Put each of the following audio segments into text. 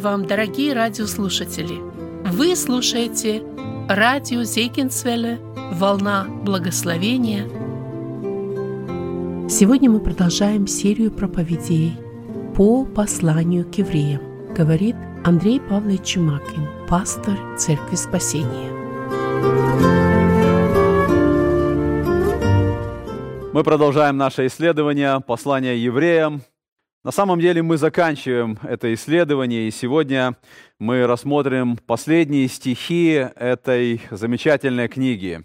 Вам, дорогие радиослушатели! Вы слушаете радио Зейкинсвелле «Волна благословения». Сегодня мы продолжаем серию проповедей по посланию к евреям, говорит Андрей Павлович Чумакин, пастор Церкви Спасения. Мы продолжаем наше исследование послания евреям. На самом деле мы заканчиваем это исследование, и сегодня мы рассмотрим последние стихи этой замечательной книги.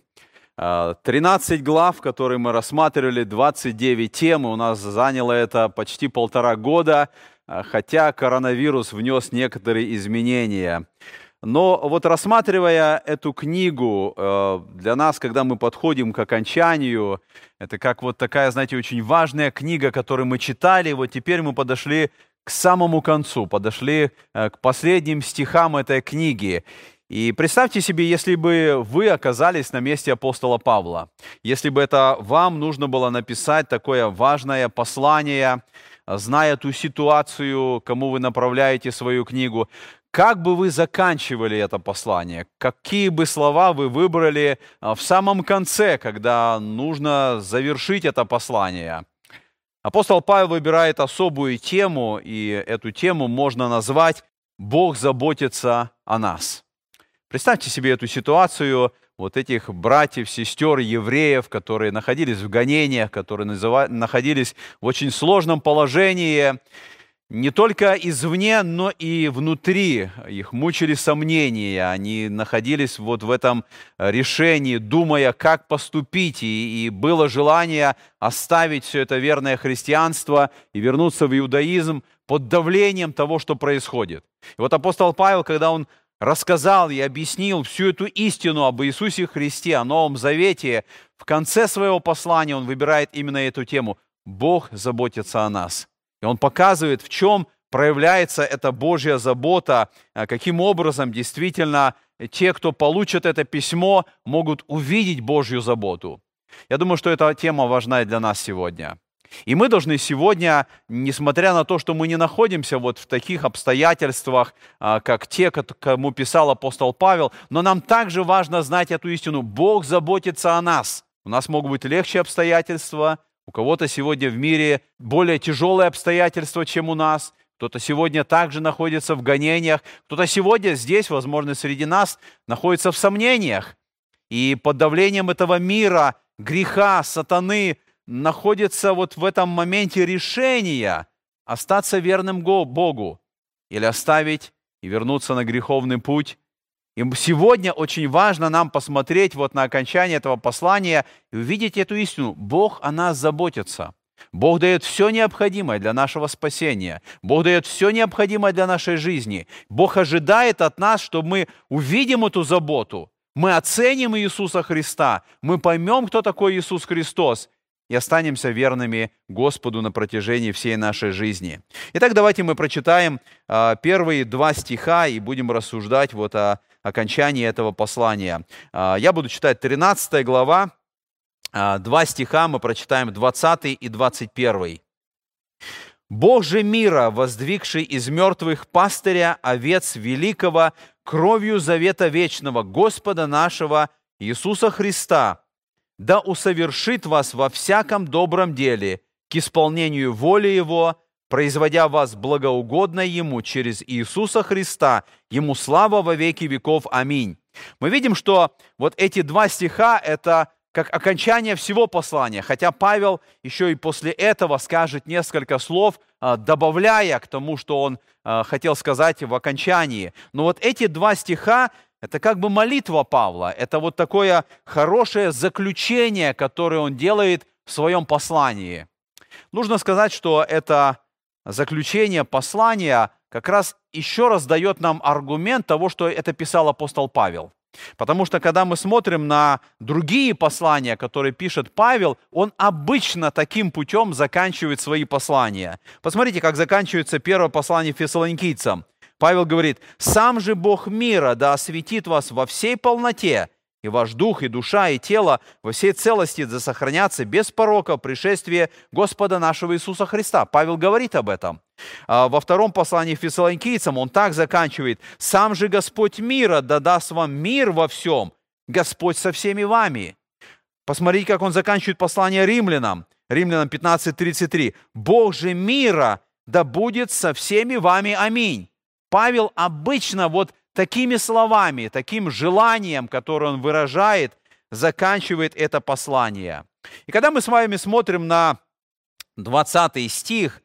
13 а, глав, которые мы рассматривали, 29 тем, у нас заняло это почти полтора года, а, хотя коронавирус внес некоторые изменения. Но вот рассматривая эту книгу, э, для нас, когда мы подходим к окончанию, это как вот такая, знаете, очень важная книга, которую мы читали, вот теперь мы подошли к самому концу, подошли э, к последним стихам этой книги. И представьте себе, если бы вы оказались на месте апостола Павла, если бы это вам нужно было написать такое важное послание, зная ту ситуацию, кому вы направляете свою книгу, как бы вы заканчивали это послание, какие бы слова вы выбрали а, в самом конце, когда нужно завершить это послание. Апостол Павел выбирает особую тему, и эту тему можно назвать «Бог заботится о нас». Представьте себе эту ситуацию вот этих братьев, сестер, евреев, которые находились в гонениях, которые находились в очень сложном положении, не только извне, но и внутри их мучили сомнения. Они находились вот в этом решении, думая, как поступить. И, и было желание оставить все это верное христианство и вернуться в иудаизм под давлением того, что происходит. И вот апостол Павел, когда он рассказал и объяснил всю эту истину об Иисусе Христе, о Новом Завете, в конце своего послания он выбирает именно эту тему. Бог заботится о нас. Он показывает, в чем проявляется эта Божья забота, а каким образом действительно те, кто получат это письмо, могут увидеть Божью заботу. Я думаю, что эта тема важна для нас сегодня. И мы должны сегодня, несмотря на то, что мы не находимся вот в таких обстоятельствах, а, как те, кому писал апостол Павел, но нам также важно знать эту истину. Бог заботится о нас. У нас могут быть легче обстоятельства, у кого-то сегодня в мире более тяжелые обстоятельства, чем у нас. Кто-то сегодня также находится в гонениях. Кто-то сегодня здесь, возможно, среди нас находится в сомнениях. И под давлением этого мира, греха, сатаны находится вот в этом моменте решения остаться верным Богу или оставить и вернуться на греховный путь и сегодня очень важно нам посмотреть вот на окончание этого послания и увидеть эту истину. Бог о нас заботится. Бог дает все необходимое для нашего спасения. Бог дает все необходимое для нашей жизни. Бог ожидает от нас, чтобы мы увидим эту заботу. Мы оценим Иисуса Христа. Мы поймем, кто такой Иисус Христос. И останемся верными Господу на протяжении всей нашей жизни. Итак, давайте мы прочитаем а, первые два стиха и будем рассуждать вот о окончании этого послания. А, я буду читать 13 глава, а, два стиха, мы прочитаем 20 и 21. «Бог же мира, воздвигший из мертвых пастыря овец великого, кровью завета вечного Господа нашего Иисуса Христа, да усовершит вас во всяком добром деле, к исполнению воли Его, производя вас благоугодно Ему через Иисуса Христа, Ему слава во веки веков. Аминь. Мы видим, что вот эти два стиха – это как окончание всего послания, хотя Павел еще и после этого скажет несколько слов, а, добавляя к тому, что он а, хотел сказать в окончании. Но вот эти два стиха – это как бы молитва Павла, это вот такое хорошее заключение, которое он делает в своем послании. Нужно сказать, что это заключение послания как раз еще раз дает нам аргумент того, что это писал апостол Павел. Потому что когда мы смотрим на другие послания, которые пишет Павел, он обычно таким путем заканчивает свои послания. Посмотрите, как заканчивается первое послание фессалоникийцам. Павел говорит, «Сам же Бог мира да осветит вас во всей полноте, и ваш дух, и душа, и тело во всей целости да сохранятся без порока в пришествии Господа нашего Иисуса Христа. Павел говорит об этом. А во втором послании фессалоникийцам он так заканчивает. «Сам же Господь мира да даст вам мир во всем, Господь со всеми вами». Посмотрите, как он заканчивает послание римлянам. Римлянам 15.33. «Бог же мира да будет со всеми вами. Аминь». Павел обычно вот такими словами, таким желанием, которое он выражает, заканчивает это послание. И когда мы с вами смотрим на 20 стих,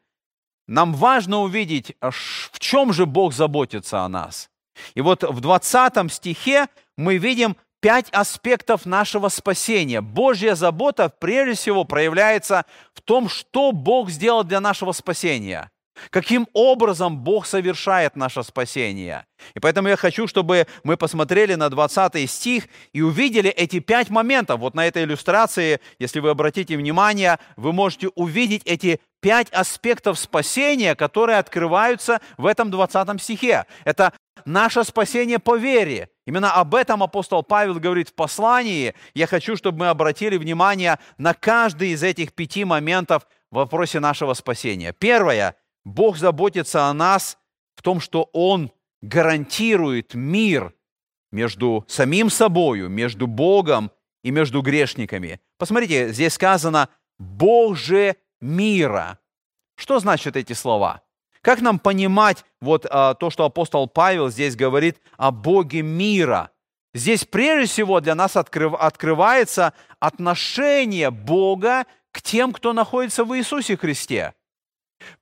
нам важно увидеть, в чем же Бог заботится о нас. И вот в 20 стихе мы видим пять аспектов нашего спасения. Божья забота прежде всего проявляется в том, что Бог сделал для нашего спасения. Каким образом Бог совершает наше спасение. И поэтому я хочу, чтобы мы посмотрели на 20 стих и увидели эти пять моментов. Вот на этой иллюстрации, если вы обратите внимание, вы можете увидеть эти пять аспектов спасения, которые открываются в этом 20 стихе. Это наше спасение по вере. Именно об этом апостол Павел говорит в послании. Я хочу, чтобы мы обратили внимание на каждый из этих пяти моментов в вопросе нашего спасения. Первое. Бог заботится о нас в том, что Он гарантирует мир между самим собою, между Богом и между грешниками. Посмотрите, здесь сказано «Бог же мира». Что значат эти слова? Как нам понимать вот а, то, что апостол Павел здесь говорит о Боге мира? Здесь прежде всего для нас открыв, открывается отношение Бога к тем, кто находится в Иисусе Христе.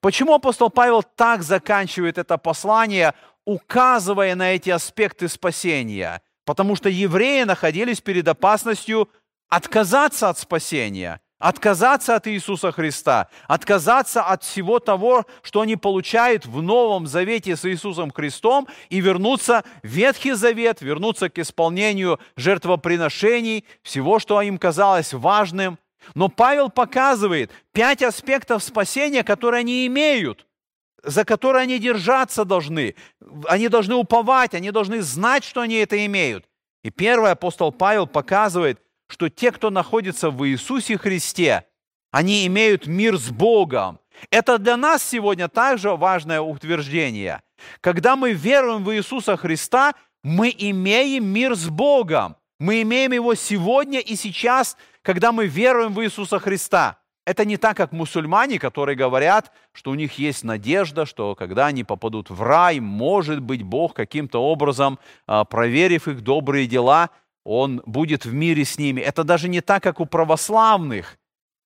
Почему апостол Павел так заканчивает это послание, указывая на эти аспекты спасения? Потому что евреи находились перед опасностью отказаться от спасения, отказаться от Иисуса Христа, отказаться от всего того, что они получают в Новом Завете с Иисусом Христом и вернуться в Ветхий Завет, вернуться к исполнению жертвоприношений, всего, что им казалось важным – но Павел показывает пять аспектов спасения, которые они имеют, за которые они держаться должны. Они должны уповать, они должны знать, что они это имеют. И первый апостол Павел показывает, что те, кто находится в Иисусе Христе, они имеют мир с Богом. Это для нас сегодня также важное утверждение. Когда мы веруем в Иисуса Христа, мы имеем мир с Богом. Мы имеем его сегодня и сейчас когда мы веруем в Иисуса Христа. Это не так, как мусульмане, которые говорят, что у них есть надежда, что когда они попадут в рай, может быть, Бог каким-то образом, а, проверив их добрые дела, Он будет в мире с ними. Это даже не так, как у православных,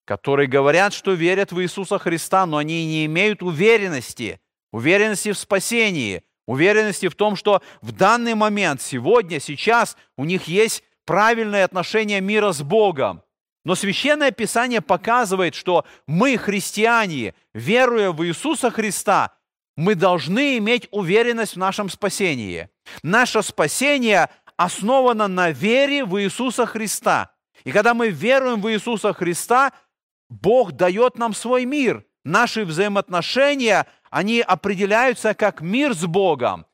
которые говорят, что верят в Иисуса Христа, но они не имеют уверенности, уверенности в спасении, уверенности в том, что в данный момент, сегодня, сейчас у них есть правильное отношение мира с Богом. Но Священное Писание показывает, что мы, христиане, веруя в Иисуса Христа, мы должны иметь уверенность в нашем спасении. Наше спасение основано на вере в Иисуса Христа. И когда мы веруем в Иисуса Христа, Бог дает нам свой мир. Наши взаимоотношения, они определяются как мир с Богом.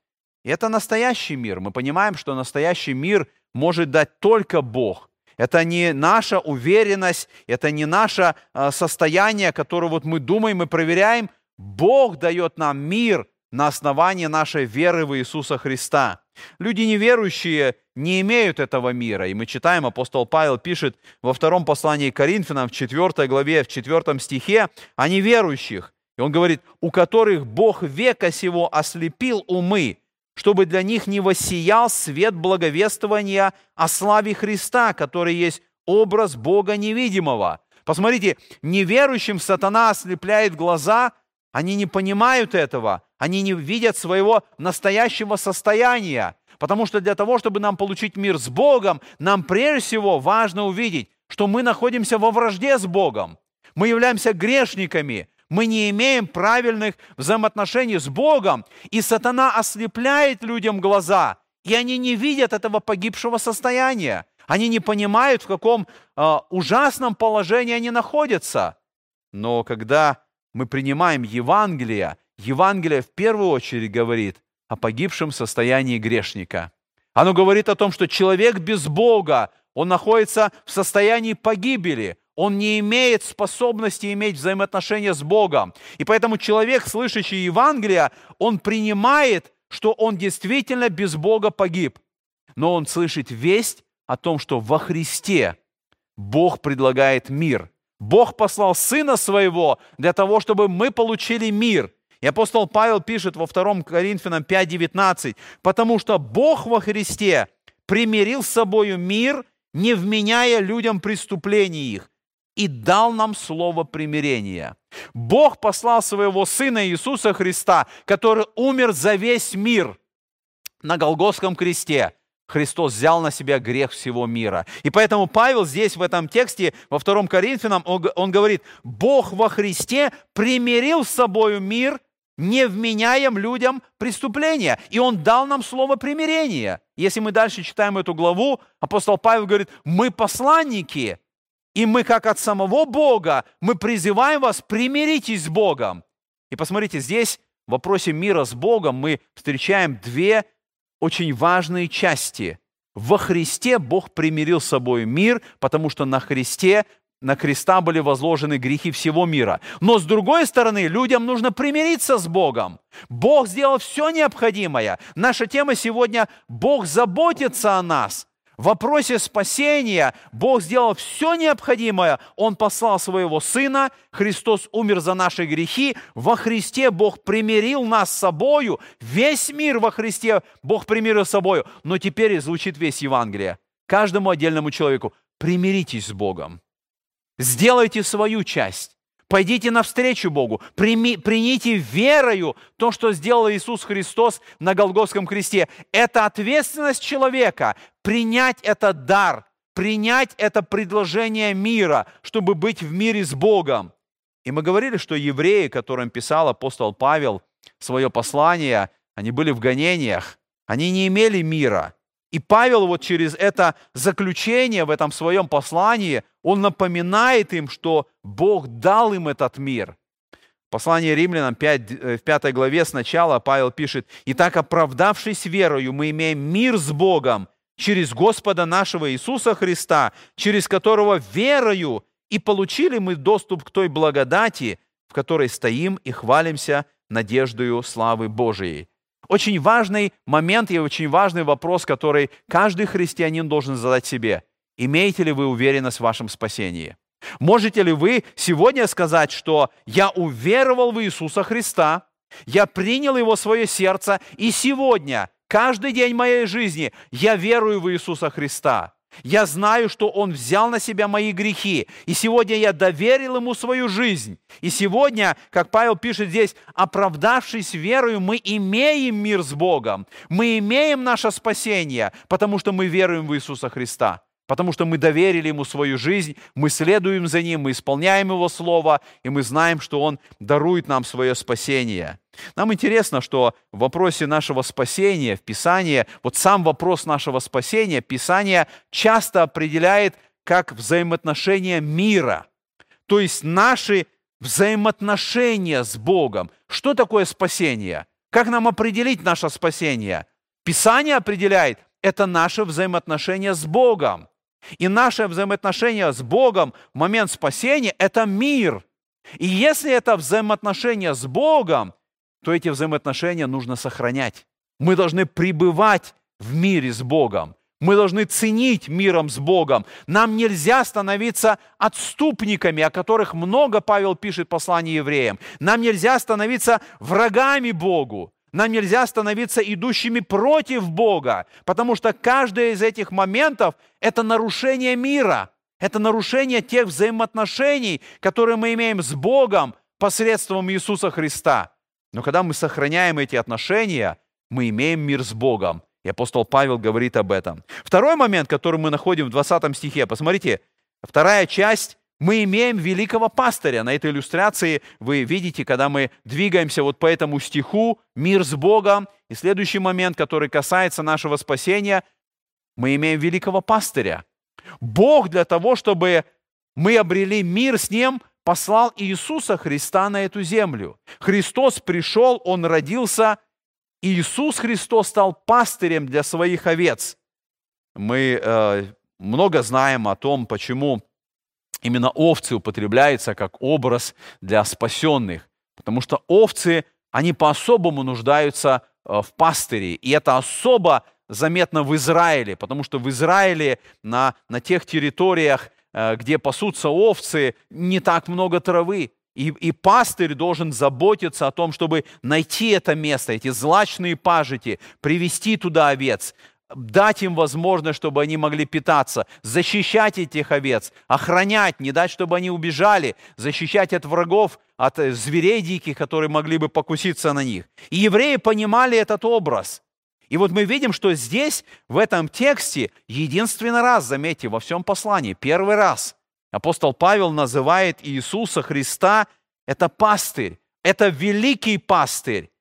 И это настоящий мир. Мы понимаем, что настоящий мир – может дать только Бог. Это не наша уверенность, это не наше а, состояние, которое вот мы думаем и проверяем. Бог дает нам мир на основании нашей веры в Иисуса Христа. Люди неверующие не имеют этого мира. И мы читаем, апостол Павел пишет во втором послании к Коринфянам, в 4 главе, в 4 стихе, о неверующих. И он говорит, у которых Бог века сего ослепил умы, чтобы для них не воссиял свет благовествования о славе Христа, который есть образ Бога невидимого. Посмотрите, неверующим сатана ослепляет глаза, они не понимают этого, они не видят своего настоящего состояния. Потому что для того, чтобы нам получить мир с Богом, нам прежде всего важно увидеть, что мы находимся во вражде с Богом. Мы являемся грешниками, мы не имеем правильных взаимоотношений с Богом, и сатана ослепляет людям глаза, и они не видят этого погибшего состояния. Они не понимают, в каком э, ужасном положении они находятся. Но когда мы принимаем Евангелие, Евангелие в первую очередь говорит о погибшем состоянии грешника. Оно говорит о том, что человек без Бога, он находится в состоянии погибели, он не имеет способности иметь взаимоотношения с Богом. И поэтому человек, слышащий Евангелие, он принимает, что он действительно без Бога погиб. Но он слышит весть о том, что во Христе Бог предлагает мир. Бог послал Сына Своего для того, чтобы мы получили мир. И апостол Павел пишет во 2 Коринфянам 5.19, «Потому что Бог во Христе примирил с собою мир, не вменяя людям преступлений их, и дал нам слово примирения. Бог послал своего Сына Иисуса Христа, который умер за весь мир на Голгофском кресте. Христос взял на себя грех всего мира. И поэтому Павел здесь, в этом тексте, во втором Коринфянам, он, говорит, Бог во Христе примирил с собою мир, не вменяем людям преступления. И Он дал нам слово примирения. Если мы дальше читаем эту главу, апостол Павел говорит, мы посланники, и мы, как от самого Бога, мы призываем вас, примиритесь с Богом. И посмотрите, здесь в вопросе мира с Богом мы встречаем две очень важные части. Во Христе Бог примирил с собой мир, потому что на Христе на креста были возложены грехи всего мира. Но с другой стороны, людям нужно примириться с Богом. Бог сделал все необходимое. Наша тема сегодня – Бог заботится о нас. В вопросе спасения Бог сделал все необходимое. Он послал своего Сына, Христос умер за наши грехи. Во Христе Бог примирил нас с собою. Весь мир во Христе Бог примирил с собою. Но теперь звучит весь Евангелие. Каждому отдельному человеку примиритесь с Богом. Сделайте свою часть. Пойдите навстречу Богу, прими, примите верою то, что сделал Иисус Христос на Голгофском кресте. Это ответственность человека принять этот дар, принять это предложение мира, чтобы быть в мире с Богом. И мы говорили, что евреи, которым писал апостол Павел свое послание, они были в гонениях, они не имели мира – и Павел вот через это заключение в этом своем послании, он напоминает им, что Бог дал им этот мир. Послание римлянам 5, э, в 5 главе сначала Павел пишет, «Итак, оправдавшись верою, мы имеем мир с Богом через Господа нашего Иисуса Христа, через которого верою и получили мы доступ к той благодати, в которой стоим и хвалимся надеждою славы Божией». Очень важный момент и очень важный вопрос, который каждый христианин должен задать себе. Имеете ли вы уверенность в вашем спасении? Можете ли вы сегодня сказать, что я уверовал в Иисуса Христа, я принял Его в свое сердце, и сегодня, каждый день моей жизни, я верую в Иисуса Христа. Я знаю, что Он взял на себя мои грехи, и сегодня я доверил Ему свою жизнь. И сегодня, как Павел пишет здесь, оправдавшись верою, мы имеем мир с Богом, мы имеем наше спасение, потому что мы веруем в Иисуса Христа потому что мы доверили Ему свою жизнь, мы следуем за Ним, мы исполняем Его Слово, и мы знаем, что Он дарует нам свое спасение. Нам интересно, что в вопросе нашего спасения, в Писании, вот сам вопрос нашего спасения, Писание часто определяет как взаимоотношения мира, то есть наши взаимоотношения с Богом. Что такое спасение? Как нам определить наше спасение? Писание определяет, это наше взаимоотношение с Богом. И наше взаимоотношение с Богом в момент спасения – это мир. И если это взаимоотношения с Богом, то эти взаимоотношения нужно сохранять. Мы должны пребывать в мире с Богом. Мы должны ценить миром с Богом. Нам нельзя становиться отступниками, о которых много Павел пишет в послании евреям. Нам нельзя становиться врагами Богу. Нам нельзя становиться идущими против Бога, потому что каждый из этих моментов – это нарушение мира, это нарушение тех взаимоотношений, которые мы имеем с Богом посредством Иисуса Христа. Но когда мы сохраняем эти отношения, мы имеем мир с Богом. И апостол Павел говорит об этом. Второй момент, который мы находим в 20 стихе, посмотрите, вторая часть мы имеем великого пастыря. На этой иллюстрации вы видите, когда мы двигаемся вот по этому стиху, мир с Богом, и следующий момент, который касается нашего спасения, мы имеем великого пастыря. Бог для того, чтобы мы обрели мир с Ним, послал Иисуса Христа на эту землю. Христос пришел, Он родился, Иисус Христос стал пастырем для своих овец. Мы э, много знаем о том, почему именно овцы употребляется как образ для спасенных, потому что овцы, они по-особому нуждаются э, в пастыре, и это особо заметно в Израиле, потому что в Израиле на, на тех территориях, э, где пасутся овцы, не так много травы, и, и пастырь должен заботиться о том, чтобы найти это место, эти злачные пажити, привести туда овец, дать им возможность, чтобы они могли питаться, защищать этих овец, охранять, не дать, чтобы они убежали, защищать от врагов, от э, зверей диких, которые могли бы покуситься на них. И евреи понимали этот образ. И вот мы видим, что здесь, в этом тексте, единственный раз, заметьте, во всем послании, первый раз, апостол Павел называет Иисуса Христа, это пастырь, это великий пастырь.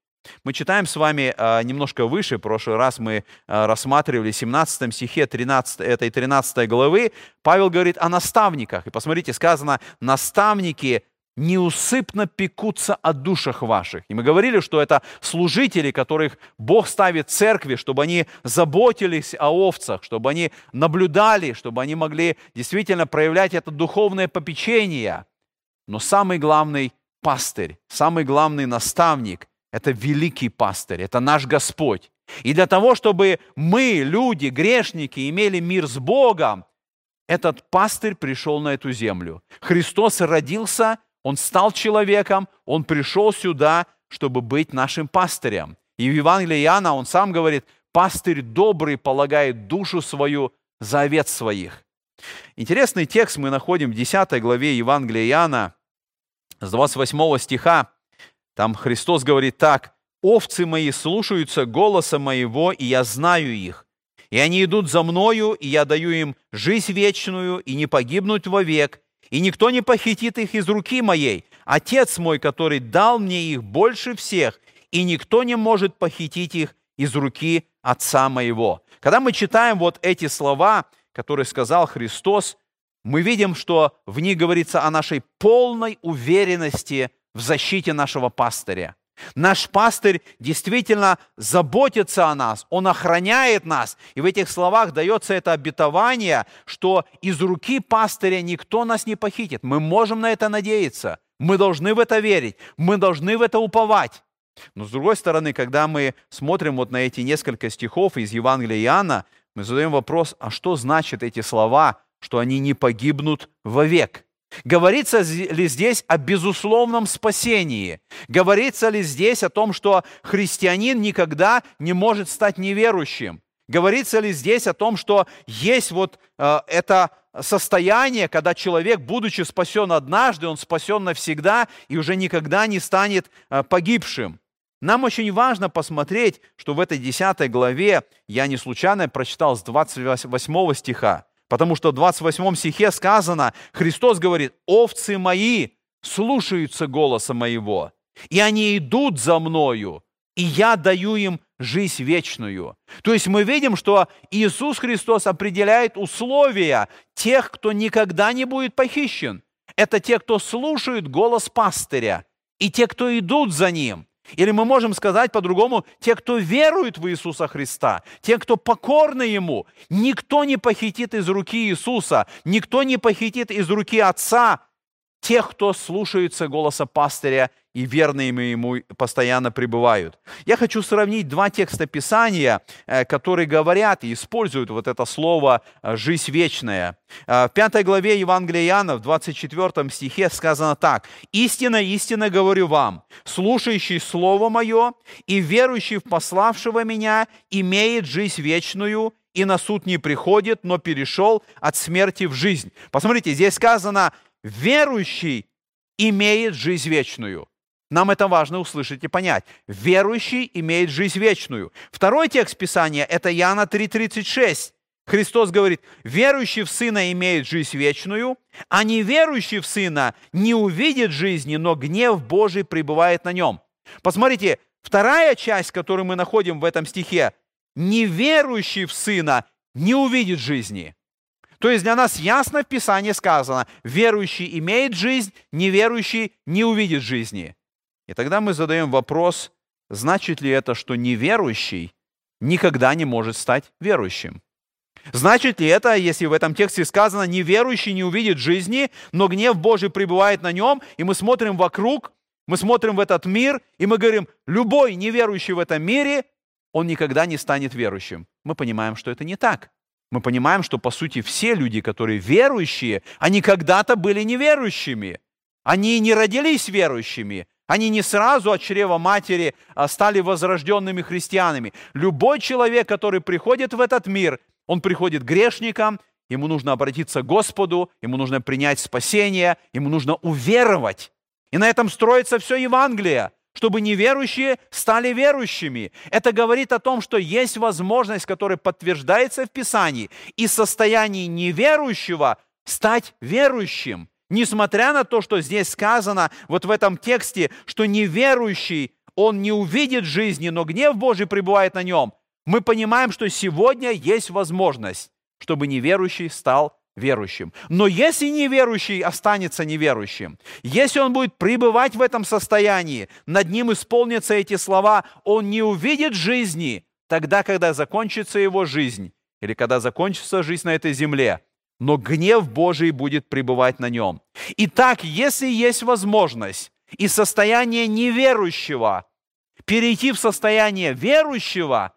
Мы читаем с вами э, немножко выше, в прошлый раз мы э, рассматривали в 17 стихе 13, этой 13 главы, Павел говорит о наставниках. И посмотрите, сказано, наставники неусыпно пекутся о душах ваших. И мы говорили, что это служители, которых Бог ставит в церкви, чтобы они заботились о овцах, чтобы они наблюдали, чтобы они могли действительно проявлять это духовное попечение. Но самый главный пастырь, самый главный наставник – это великий пастырь, это наш Господь. И для того, чтобы мы, люди, грешники, имели мир с Богом, этот пастырь пришел на эту землю. Христос родился, Он стал человеком, Он пришел сюда, чтобы быть нашим пастырем. И в Евангелии Иоанна Он сам говорит, пастырь добрый полагает душу свою за овец своих. Интересный текст мы находим в 10 главе Евангелия Иоанна, с 28 стиха. Там Христос говорит так, «Овцы мои слушаются голоса моего, и я знаю их. И они идут за мною, и я даю им жизнь вечную, и не погибнуть вовек, и никто не похитит их из руки моей. Отец мой, который дал мне их больше всех, и никто не может похитить их из руки Отца моего». Когда мы читаем вот эти слова, которые сказал Христос, мы видим, что в них говорится о нашей полной уверенности в защите нашего пастыря. Наш пастырь действительно заботится о нас, он охраняет нас. И в этих словах дается это обетование, что из руки пастыря никто нас не похитит. Мы можем на это надеяться, мы должны в это верить, мы должны в это уповать. Но с другой стороны, когда мы смотрим вот на эти несколько стихов из Евангелия Иоанна, мы задаем вопрос, а что значит эти слова, что они не погибнут вовек? Говорится ли здесь о безусловном спасении? Говорится ли здесь о том, что христианин никогда не может стать неверующим? Говорится ли здесь о том, что есть вот э, это состояние, когда человек, будучи спасен однажды, он спасен навсегда и уже никогда не станет э, погибшим? Нам очень важно посмотреть, что в этой 10 главе, я не случайно прочитал с 28 стиха, Потому что в 28 стихе сказано, Христос говорит, овцы мои слушаются голоса моего, и они идут за мною, и я даю им жизнь вечную. То есть мы видим, что Иисус Христос определяет условия тех, кто никогда не будет похищен. Это те, кто слушают голос пастыря, и те, кто идут за ним. Или мы можем сказать по-другому, те, кто верует в Иисуса Христа, те, кто покорны Ему, никто не похитит из руки Иисуса, никто не похитит из руки Отца тех, кто слушается голоса пастыря и верные ему постоянно пребывают. Я хочу сравнить два текста Писания, э, которые говорят и используют вот это слово э, «жизнь вечная». Э, в пятой главе Евангелия Иоанна, в 24 стихе сказано так. «Истинно, истинно говорю вам, слушающий Слово Мое и верующий в пославшего Меня имеет жизнь вечную, и на суд не приходит, но перешел от смерти в жизнь». Посмотрите, здесь сказано «верующий имеет жизнь вечную». Нам это важно услышать и понять. Верующий имеет жизнь вечную. Второй текст Писания – это Иоанна 3,36. Христос говорит, верующий в Сына имеет жизнь вечную, а неверующий в Сына не увидит жизни, но гнев Божий пребывает на нем. Посмотрите, вторая часть, которую мы находим в этом стихе, неверующий в Сына не увидит жизни. То есть для нас ясно в Писании сказано, верующий имеет жизнь, неверующий не увидит жизни. И тогда мы задаем вопрос, значит ли это, что неверующий никогда не может стать верующим? Значит ли это, если в этом тексте сказано, неверующий не увидит жизни, но гнев Божий пребывает на нем, и мы смотрим вокруг, мы смотрим в этот мир, и мы говорим, любой неверующий в этом мире, он никогда не станет верующим. Мы понимаем, что это не так. Мы понимаем, что по сути все люди, которые верующие, они когда-то были неверующими. Они не родились верующими, они не сразу от чрева матери а, стали возрожденными христианами. Любой человек, который приходит в этот мир, он приходит грешником, ему нужно обратиться к Господу, ему нужно принять спасение, ему нужно уверовать. И на этом строится все Евангелие, чтобы неверующие стали верующими. Это говорит о том, что есть возможность, которая подтверждается в Писании, и состояние неверующего стать верующим. Несмотря на то, что здесь сказано вот в этом тексте, что неверующий, он не увидит жизни, но гнев Божий пребывает на нем, мы понимаем, что сегодня есть возможность, чтобы неверующий стал верующим. Но если неверующий останется неверующим, если он будет пребывать в этом состоянии, над ним исполнятся эти слова, он не увидит жизни тогда, когда закончится его жизнь, или когда закончится жизнь на этой земле, но гнев Божий будет пребывать на нем. Итак, если есть возможность из состояния неверующего перейти в состояние верующего,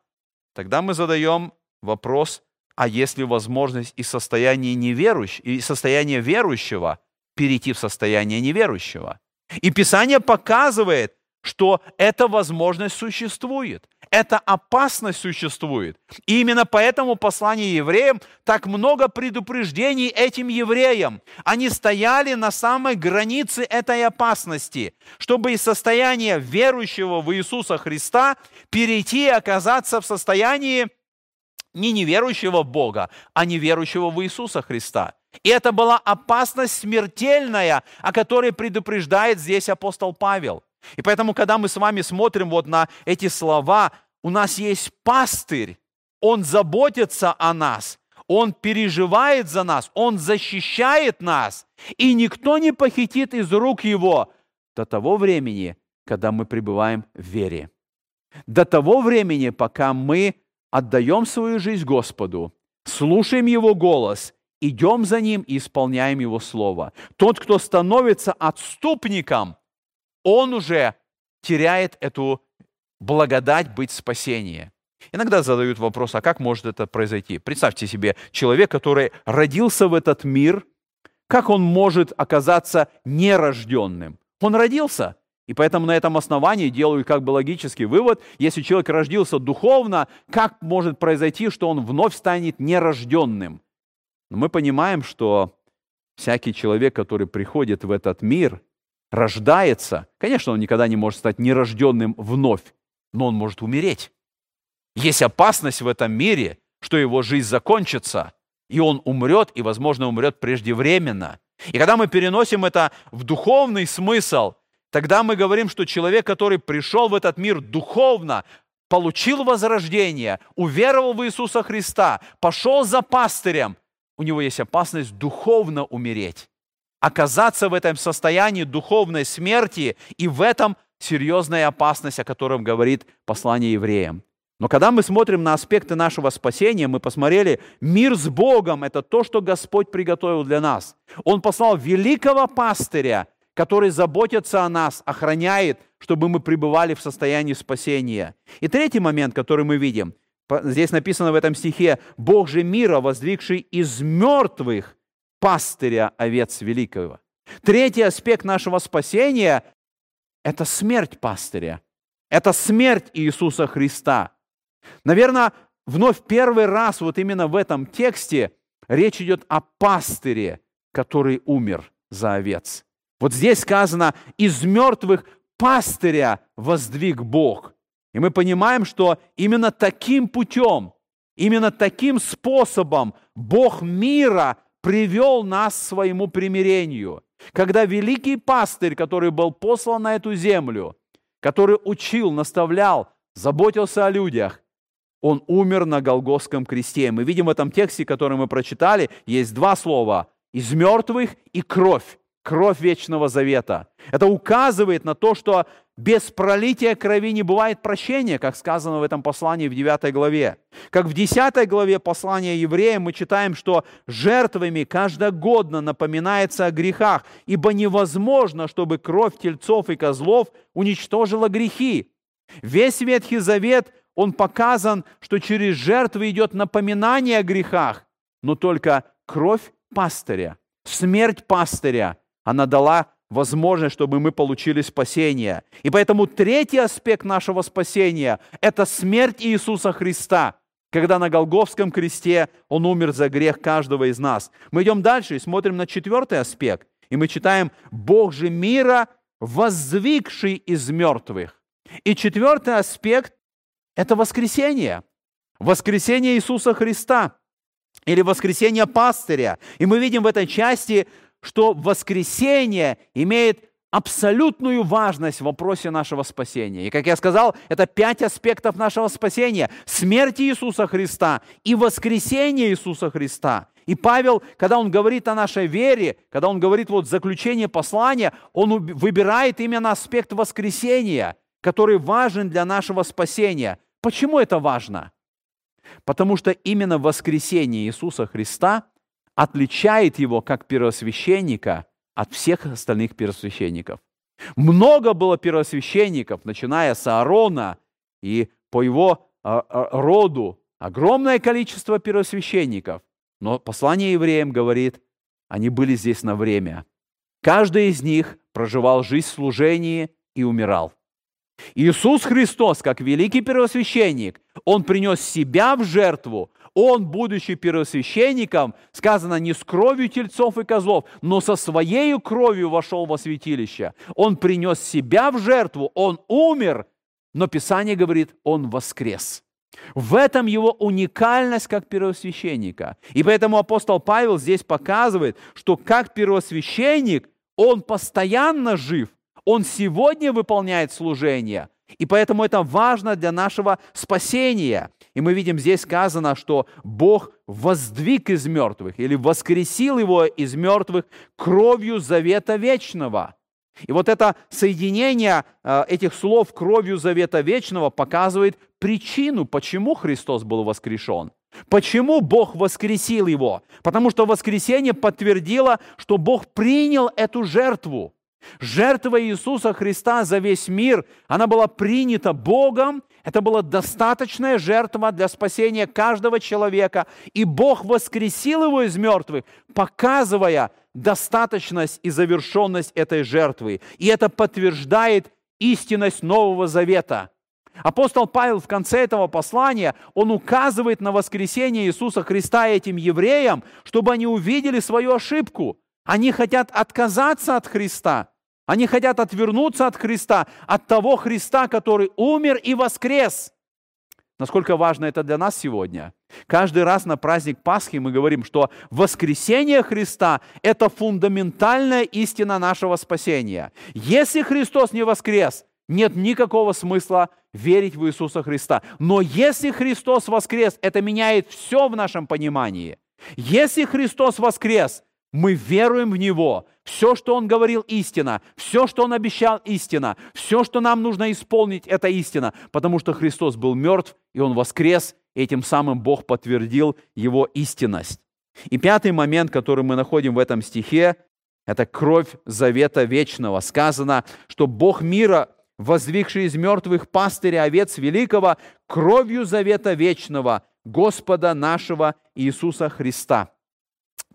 тогда мы задаем вопрос, а есть ли возможность из состояния неверующего, из состояния верующего перейти в состояние неверующего? И Писание показывает, что эта возможность существует. Эта опасность существует. И именно поэтому послание евреям так много предупреждений этим евреям. Они стояли на самой границе этой опасности, чтобы из состояния верующего в Иисуса Христа перейти и оказаться в состоянии не неверующего в Бога, а неверующего в Иисуса Христа. И это была опасность смертельная, о которой предупреждает здесь апостол Павел – и поэтому, когда мы с вами смотрим вот на эти слова, у нас есть пастырь, он заботится о нас, он переживает за нас, он защищает нас, и никто не похитит из рук его до того времени, когда мы пребываем в вере. До того времени, пока мы отдаем свою жизнь Господу, слушаем Его голос, идем за Ним и исполняем Его Слово. Тот, кто становится отступником – он уже теряет эту благодать быть спасение. Иногда задают вопрос, а как может это произойти? Представьте себе человек, который родился в этот мир, как он может оказаться нерожденным? Он родился, и поэтому на этом основании делаю как бы логический вывод, если человек родился духовно, как может произойти, что он вновь станет нерожденным? Но мы понимаем, что всякий человек, который приходит в этот мир, рождается, конечно, он никогда не может стать нерожденным вновь, но он может умереть. Есть опасность в этом мире, что его жизнь закончится, и он умрет, и, возможно, умрет преждевременно. И когда мы переносим это в духовный смысл, тогда мы говорим, что человек, который пришел в этот мир духовно, получил возрождение, уверовал в Иисуса Христа, пошел за пастырем, у него есть опасность духовно умереть оказаться в этом состоянии духовной смерти, и в этом серьезная опасность, о котором говорит послание евреям. Но когда мы смотрим на аспекты нашего спасения, мы посмотрели, мир с Богом – это то, что Господь приготовил для нас. Он послал великого пастыря, который заботится о нас, охраняет, чтобы мы пребывали в состоянии спасения. И третий момент, который мы видим, здесь написано в этом стихе, «Бог же мира, воздвигший из мертвых пастыря овец великого. Третий аспект нашего спасения – это смерть пастыря. Это смерть Иисуса Христа. Наверное, вновь первый раз вот именно в этом тексте речь идет о пастыре, который умер за овец. Вот здесь сказано, из мертвых пастыря воздвиг Бог. И мы понимаем, что именно таким путем, именно таким способом Бог мира привел нас к своему примирению. Когда великий пастырь, который был послан на эту землю, который учил, наставлял, заботился о людях, он умер на Голгофском кресте. Мы видим в этом тексте, который мы прочитали, есть два слова – из мертвых и кровь. кровь вечного завета. Это указывает на то, что без пролития крови не бывает прощения, как сказано в этом послании в 9 главе. Как в 10 главе послания евреям мы читаем, что жертвами каждогодно напоминается о грехах, ибо невозможно, чтобы кровь тельцов и козлов уничтожила грехи. Весь Ветхий Завет, он показан, что через жертвы идет напоминание о грехах, но только кровь пастыря, смерть пастыря, она дала возможность, чтобы мы получили спасение. И поэтому третий аспект нашего спасения – это смерть Иисуса Христа, когда на Голговском кресте Он умер за грех каждого из нас. Мы идем дальше и смотрим на четвертый аспект. И мы читаем «Бог же мира, воздвигший из мертвых». И четвертый аспект – это воскресение. Воскресение Иисуса Христа или воскресение пастыря. И мы видим в этой части что воскресение имеет абсолютную важность в вопросе нашего спасения. И, как я сказал, это пять аспектов нашего спасения. Смерть Иисуса Христа и воскресение Иисуса Христа. И Павел, когда он говорит о нашей вере, когда он говорит вот заключение послания, он выбирает именно аспект воскресения, который важен для нашего спасения. Почему это важно? Потому что именно воскресение Иисуса Христа отличает его как первосвященника от всех остальных первосвященников. Много было первосвященников, начиная с Аарона и по его а, а, роду, огромное количество первосвященников. Но послание евреям говорит, они были здесь на время. Каждый из них проживал жизнь в служении и умирал. Иисус Христос, как великий первосвященник, Он принес себя в жертву, он, будучи первосвященником, сказано, не с кровью тельцов и козлов, но со своей кровью вошел во святилище. Он принес себя в жертву, он умер, но Писание говорит, он воскрес. В этом его уникальность как первосвященника. И поэтому апостол Павел здесь показывает, что как первосвященник он постоянно жив, он сегодня выполняет служение, и поэтому это важно для нашего спасения. И мы видим, здесь сказано, что Бог воздвиг из мертвых или воскресил его из мертвых кровью завета вечного. И вот это соединение э, этих слов кровью завета вечного показывает причину, почему Христос был воскрешен. Почему Бог воскресил его? Потому что воскресение подтвердило, что Бог принял эту жертву. Жертва Иисуса Христа за весь мир, она была принята Богом, это была достаточная жертва для спасения каждого человека, и Бог воскресил его из мертвых, показывая достаточность и завершенность этой жертвы. И это подтверждает истинность Нового Завета. Апостол Павел в конце этого послания, он указывает на воскресение Иисуса Христа этим евреям, чтобы они увидели свою ошибку. Они хотят отказаться от Христа – они хотят отвернуться от Христа, от того Христа, который умер и воскрес. Насколько важно это для нас сегодня? Каждый раз на праздник Пасхи мы говорим, что воскресение Христа – это фундаментальная истина нашего спасения. Если Христос не воскрес, нет никакого смысла верить в Иисуса Христа. Но если Христос воскрес, это меняет все в нашем понимании. Если Христос воскрес, мы веруем в Него. Все, что Он говорил, истина. Все, что Он обещал, истина. Все, что нам нужно исполнить, это истина. Потому что Христос был мертв, и Он воскрес, и этим самым Бог подтвердил Его истинность. И пятый момент, который мы находим в этом стихе, это кровь завета вечного. Сказано, что Бог мира, воздвигший из мертвых пастыря овец великого, кровью завета вечного Господа нашего Иисуса Христа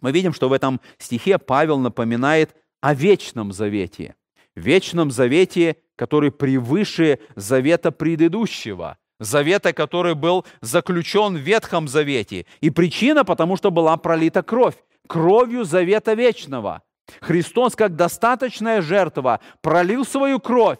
мы видим, что в этом стихе Павел напоминает о вечном завете. Вечном завете, который превыше завета предыдущего. Завета, который был заключен в Ветхом Завете. И причина, потому что была пролита кровь. Кровью завета вечного. Христос, как достаточная жертва, пролил свою кровь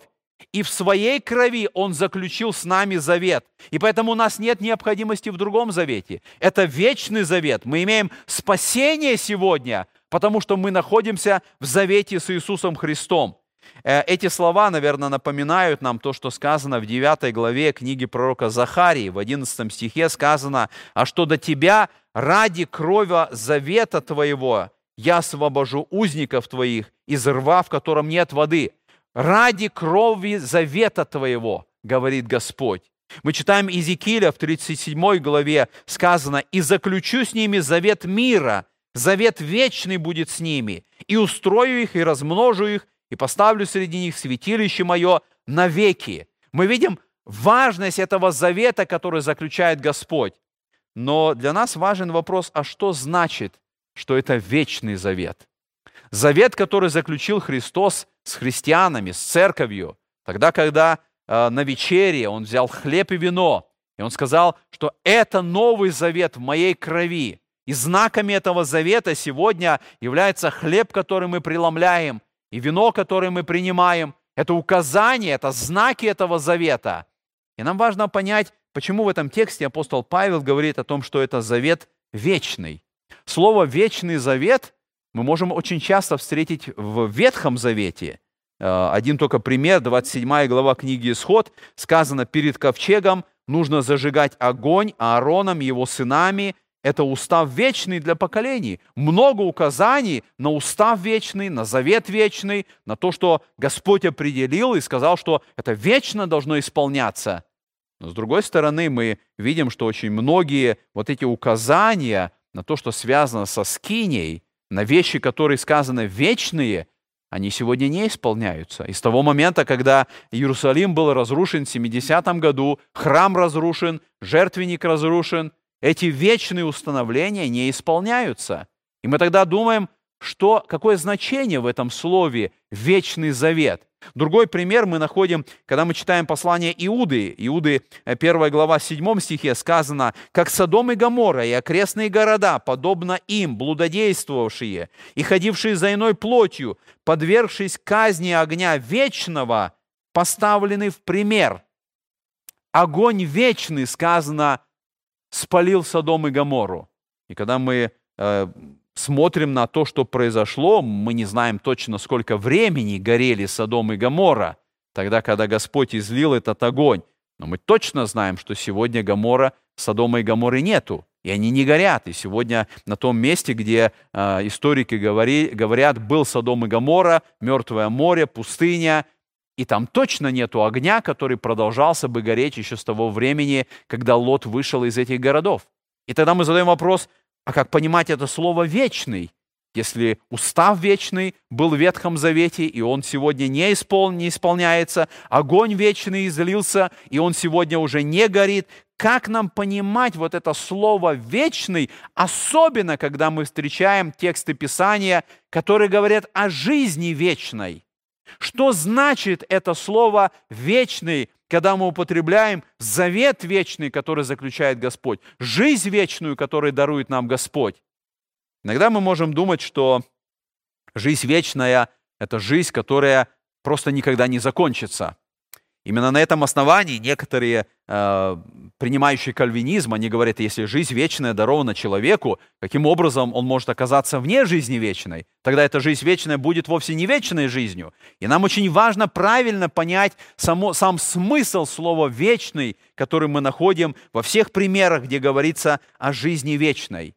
и в своей крови Он заключил с нами завет. И поэтому у нас нет необходимости в другом завете. Это вечный завет. Мы имеем спасение сегодня, потому что мы находимся в завете с Иисусом Христом. Э, эти слова, наверное, напоминают нам то, что сказано в 9 главе книги пророка Захарии. В 11 стихе сказано, «А что до тебя ради крови завета твоего я освобожу узников твоих из рва, в котором нет воды, ради крови завета твоего, говорит Господь. Мы читаем Иезекииля в 37 главе, сказано, «И заключу с ними завет мира, завет вечный будет с ними, и устрою их, и размножу их, и поставлю среди них святилище мое навеки». Мы видим важность этого завета, который заключает Господь. Но для нас важен вопрос, а что значит, что это вечный завет? Завет, который заключил Христос с христианами, с церковью, тогда, когда э, на вечере он взял хлеб и вино, и он сказал, что это новый завет в моей крови. И знаками этого завета сегодня является хлеб, который мы преломляем, и вино, которое мы принимаем. Это указание, это знаки этого завета. И нам важно понять, Почему в этом тексте апостол Павел говорит о том, что это завет вечный? Слово «вечный завет» мы можем очень часто встретить в Ветхом Завете. Э, один только пример, 27 глава книги «Исход», сказано, «Перед ковчегом нужно зажигать огонь Аароном, его сынами, это устав вечный для поколений. Много указаний на устав вечный, на завет вечный, на то, что Господь определил и сказал, что это вечно должно исполняться. Но с другой стороны, мы видим, что очень многие вот эти указания на то, что связано со скиней, на вещи, которые сказаны вечные, они сегодня не исполняются. И с того момента, когда Иерусалим был разрушен в 70 году, храм разрушен, жертвенник разрушен, эти вечные установления не исполняются. И мы тогда думаем, что, какое значение в этом слове «вечный завет». Другой пример мы находим, когда мы читаем послание Иуды. Иуды, 1 э, глава, 7 стихе сказано, «Как Содом и Гоморра и окрестные города, подобно им, блудодействовавшие и ходившие за иной плотью, подвергшись казни огня вечного, поставлены в пример». Огонь вечный, сказано, спалил Содом и Гоморру. И когда мы э, смотрим на то, что произошло, мы не знаем точно, сколько времени горели Содом и Гомора, тогда, когда Господь излил этот огонь. Но мы точно знаем, что сегодня Гомора, Содома и Гоморы нету, и они не горят. И сегодня на том месте, где э, историки говори, говорят, был Содом и Гомора, мертвое море, пустыня, и там точно нету огня, который продолжался бы гореть еще с того времени, когда Лот вышел из этих городов. И тогда мы задаем вопрос, а как понимать это слово «вечный»? Если устав вечный был в Ветхом Завете, и он сегодня не, испол... не исполняется, огонь вечный излился, и он сегодня уже не горит, как нам понимать вот это слово «вечный», особенно когда мы встречаем тексты Писания, которые говорят о жизни вечной? Что значит это слово «вечный», когда мы употребляем завет вечный, который заключает Господь, жизнь вечную, которую дарует нам Господь? Иногда мы можем думать, что жизнь вечная – это жизнь, которая просто никогда не закончится. Именно на этом основании некоторые э, принимающие кальвинизм, они говорят, если жизнь вечная дарована человеку, каким образом он может оказаться вне жизни вечной? Тогда эта жизнь вечная будет вовсе не вечной жизнью. И нам очень важно правильно понять само, сам смысл слова «вечный», который мы находим во всех примерах, где говорится о жизни вечной.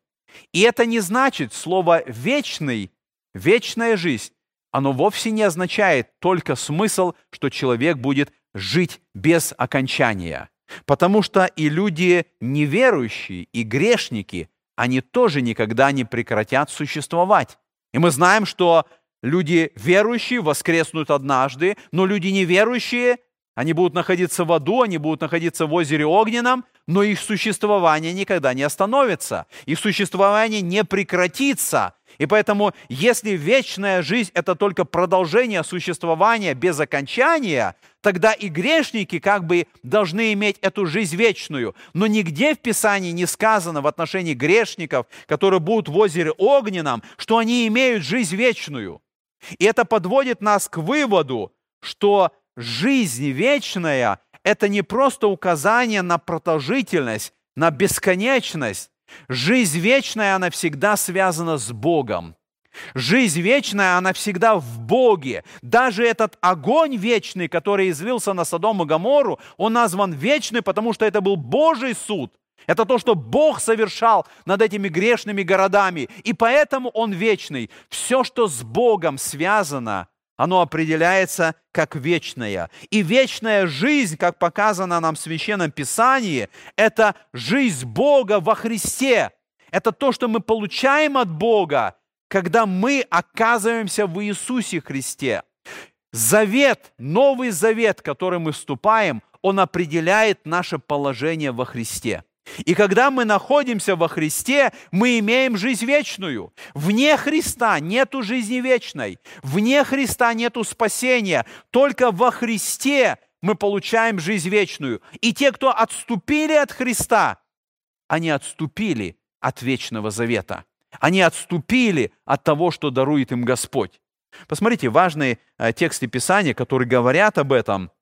И это не значит слово «вечный», «вечная жизнь», оно вовсе не означает только смысл, что человек будет жить без окончания. Потому что и люди неверующие, и грешники, они тоже никогда не прекратят существовать. И мы знаем, что люди верующие воскреснут однажды, но люди неверующие, они будут находиться в аду, они будут находиться в озере Огненном, но их существование никогда не остановится. Их существование не прекратится – и поэтому, если вечная жизнь – это только продолжение существования без окончания, тогда и грешники как бы должны иметь эту жизнь вечную. Но нигде в Писании не сказано в отношении грешников, которые будут в озере огненном, что они имеют жизнь вечную. И это подводит нас к выводу, что жизнь вечная – это не просто указание на продолжительность, на бесконечность, Жизнь вечная, она всегда связана с Богом. Жизнь вечная, она всегда в Боге. Даже этот огонь вечный, который излился на Содом и Гоморру, он назван вечный, потому что это был Божий суд. Это то, что Бог совершал над этими грешными городами. И поэтому Он вечный. Все, что с Богом связано, оно определяется как вечное. И вечная жизнь, как показано нам в Священном Писании, это жизнь Бога во Христе. Это то, что мы получаем от Бога, когда мы оказываемся в Иисусе Христе. Завет, Новый Завет, который мы вступаем, он определяет наше положение во Христе. И когда мы находимся во Христе, мы имеем жизнь вечную. Вне Христа нету жизни вечной. Вне Христа нету спасения. Только во Христе мы получаем жизнь вечную. И те, кто отступили от Христа, они отступили от вечного завета. Они отступили от того, что дарует им Господь. Посмотрите, важные э, тексты Писания, которые говорят об этом –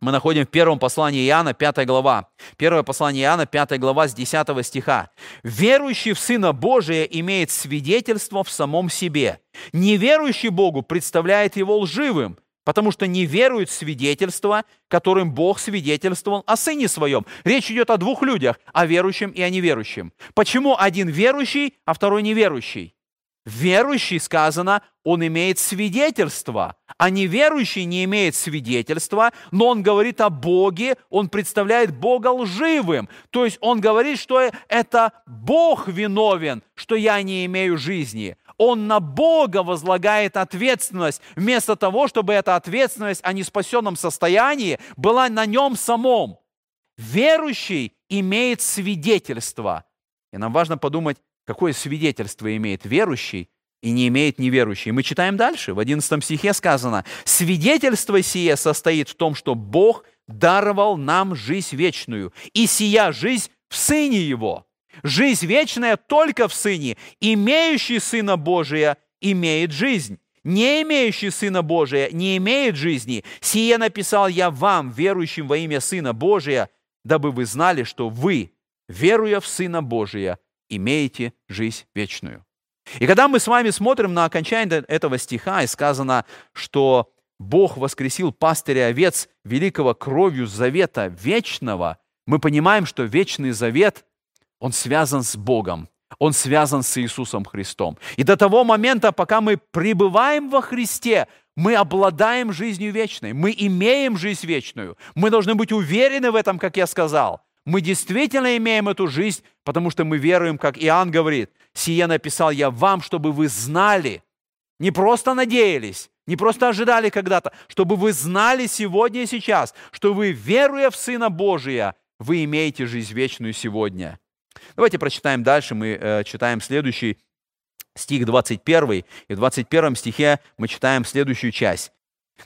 мы находим в первом послании Иоанна, 5 глава. Первое послание Иоанна, 5 глава, с 10 стиха. «Верующий в Сына Божия имеет свидетельство в самом себе. Неверующий Богу представляет его лживым, потому что не верует в свидетельство, которым Бог свидетельствовал о Сыне Своем. Речь идет о двух людях, о верующем и о неверующем. Почему один верующий, а второй неверующий? Верующий, сказано, он имеет свидетельство, а неверующий не имеет свидетельства, но он говорит о Боге, он представляет Бога лживым. То есть он говорит, что это Бог виновен, что я не имею жизни. Он на Бога возлагает ответственность, вместо того, чтобы эта ответственность о неспасенном состоянии была на нем самом. Верующий имеет свидетельство. И нам важно подумать, какое свидетельство имеет верующий и не имеет неверующий. Мы читаем дальше, в 11 стихе сказано, «Свидетельство сие состоит в том, что Бог даровал нам жизнь вечную, и сия жизнь в Сыне Его». Жизнь вечная только в Сыне. Имеющий Сына Божия имеет жизнь. Не имеющий Сына Божия не имеет жизни. Сие написал я вам, верующим во имя Сына Божия, дабы вы знали, что вы, веруя в Сына Божия, имеете жизнь вечную. И когда мы с вами смотрим на окончание этого стиха, и сказано, что Бог воскресил пастыря овец великого кровью завета вечного, мы понимаем, что вечный завет, он связан с Богом, он связан с Иисусом Христом. И до того момента, пока мы пребываем во Христе, мы обладаем жизнью вечной, мы имеем жизнь вечную. Мы должны быть уверены в этом, как я сказал. Мы действительно имеем эту жизнь, потому что мы веруем, как Иоанн говорит, «Сие написал я вам, чтобы вы знали». Не просто надеялись, не просто ожидали когда-то, чтобы вы знали сегодня и сейчас, что вы, веруя в Сына Божия, вы имеете жизнь вечную сегодня. Давайте прочитаем дальше. Мы э, читаем следующий стих 21. И в 21 стихе мы читаем следующую часть.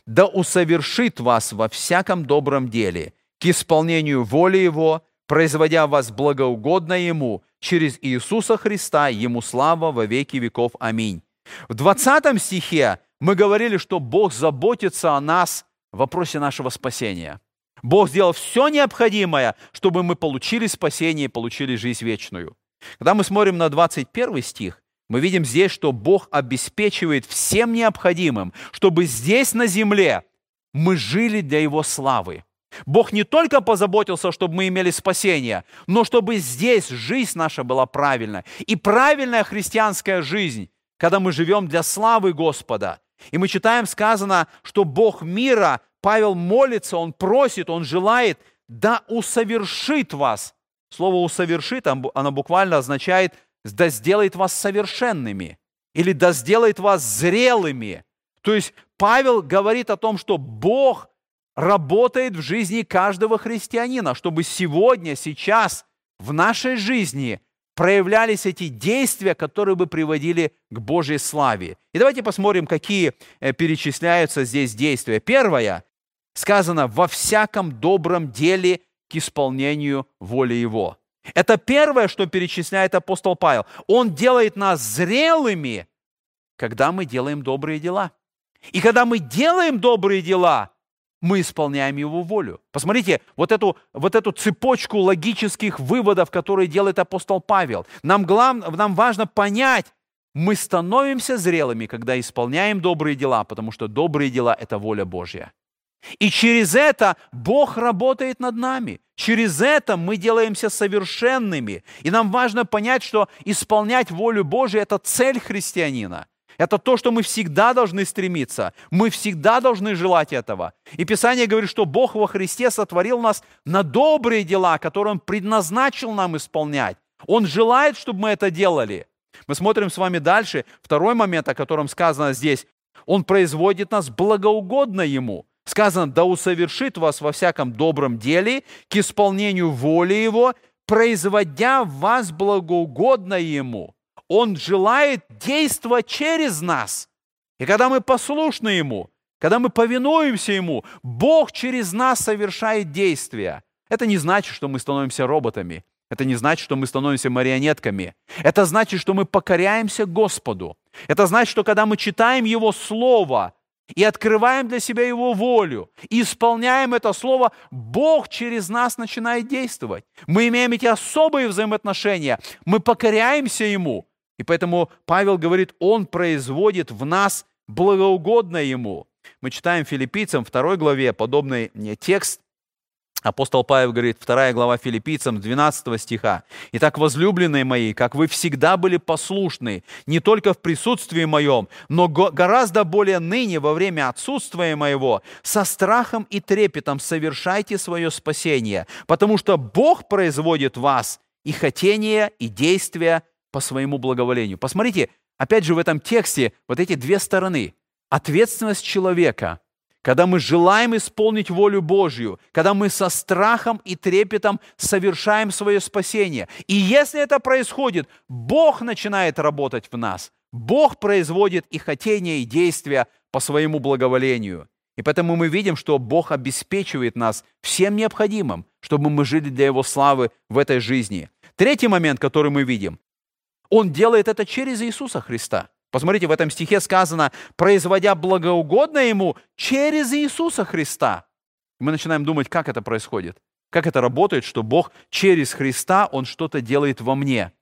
«Да усовершит вас во всяком добром деле, к исполнению воли Его, производя вас благоугодно Ему, через Иисуса Христа, Ему слава во веки веков. Аминь. В 20 стихе мы говорили, что Бог заботится о нас в вопросе нашего спасения. Бог сделал все необходимое, чтобы мы получили спасение и получили жизнь вечную. Когда мы смотрим на 21 стих, мы видим здесь, что Бог обеспечивает всем необходимым, чтобы здесь на земле мы жили для Его славы. Бог не только позаботился, чтобы мы имели спасение, но чтобы здесь жизнь наша была правильная. И правильная христианская жизнь, когда мы живем для славы Господа. И мы читаем, сказано, что Бог мира, Павел молится, он просит, он желает, да усовершит вас. Слово «усовершит», оно буквально означает «да сделает вас совершенными» или «да сделает вас зрелыми». То есть Павел говорит о том, что Бог работает в жизни каждого христианина, чтобы сегодня, сейчас, в нашей жизни проявлялись эти действия, которые бы приводили к Божьей славе. И давайте посмотрим, какие э, перечисляются здесь действия. Первое, сказано, во всяком добром деле к исполнению воли Его. Это первое, что перечисляет апостол Павел. Он делает нас зрелыми, когда мы делаем добрые дела. И когда мы делаем добрые дела, мы исполняем Его волю. Посмотрите, вот эту, вот эту цепочку логических выводов, которые делает апостол Павел. Нам, глав, нам важно понять, мы становимся зрелыми, когда исполняем добрые дела, потому что добрые дела – это воля Божья. И через это Бог работает над нами. Через это мы делаемся совершенными. И нам важно понять, что исполнять волю Божию – это цель христианина. Это то, что мы всегда должны стремиться. Мы всегда должны желать этого. И Писание говорит, что Бог во Христе сотворил нас на добрые дела, которые Он предназначил нам исполнять. Он желает, чтобы мы это делали. Мы смотрим с вами дальше. Второй момент, о котором сказано здесь. Он производит нас благоугодно Ему. Сказано, да усовершит вас во всяком добром деле к исполнению воли Его, производя в вас благоугодно Ему. Он желает действовать через нас. И когда мы послушны Ему, когда мы повинуемся Ему, Бог через нас совершает действия. Это не значит, что мы становимся роботами. Это не значит, что мы становимся марионетками. Это значит, что мы покоряемся Господу. Это значит, что когда мы читаем Его Слово и открываем для себя Его волю, и исполняем это Слово, Бог через нас начинает действовать. Мы имеем эти особые взаимоотношения. Мы покоряемся Ему. И поэтому Павел говорит, Он производит в нас благоугодно Ему. Мы читаем филиппийцам 2 главе подобный текст, Апостол Павел говорит, 2 глава филиппийцам, 12 стиха. «Итак, возлюбленные мои, как вы всегда были послушны, не только в присутствии моем, но гораздо более ныне во время отсутствия моего, со страхом и трепетом совершайте свое спасение, потому что Бог производит вас и хотение, и действия по своему благоволению». Посмотрите, опять же в этом тексте вот эти две стороны. Ответственность человека – когда мы желаем исполнить волю Божью, когда мы со страхом и трепетом совершаем свое спасение. И если это происходит, Бог начинает работать в нас. Бог производит и хотения, и действия по своему благоволению. И поэтому мы видим, что Бог обеспечивает нас всем необходимым, чтобы мы жили для Его славы в этой жизни. Третий момент, который мы видим, Он делает это через Иисуса Христа – Посмотрите, в этом стихе сказано, производя благоугодно Ему через Иисуса Христа. Мы начинаем думать, как это происходит, как это работает, что Бог через Христа, Он что-то делает во мне.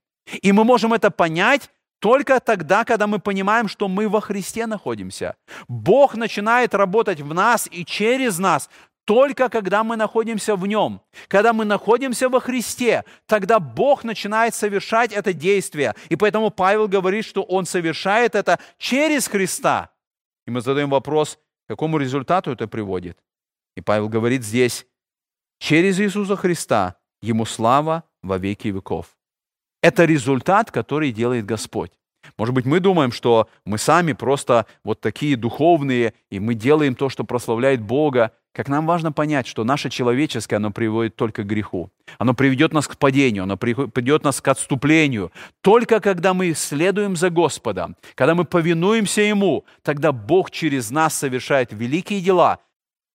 И мы можем это понять только тогда, когда мы понимаем, что мы во Христе находимся. Бог начинает работать в нас и через нас только когда мы находимся в Нем. Когда мы находимся во Христе, тогда Бог начинает совершать это действие. И поэтому Павел говорит, что Он совершает это через Христа. И мы задаем вопрос, к какому результату это приводит. И Павел говорит здесь, через Иисуса Христа Ему слава во веки веков. Это результат, который делает Господь. Может быть, мы думаем, что мы сами просто вот такие духовные, и мы делаем то, что прославляет Бога. Как нам важно понять, что наше человеческое, оно приводит только к греху. Оно приведет нас к падению, оно приведет нас к отступлению. Только когда мы следуем за Господом, когда мы повинуемся Ему, тогда Бог через нас совершает великие дела,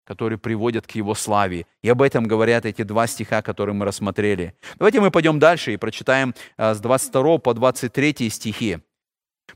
которые приводят к Его славе. И об этом говорят эти два стиха, которые мы рассмотрели. Давайте мы пойдем дальше и прочитаем а, с 22 по 23 стихи.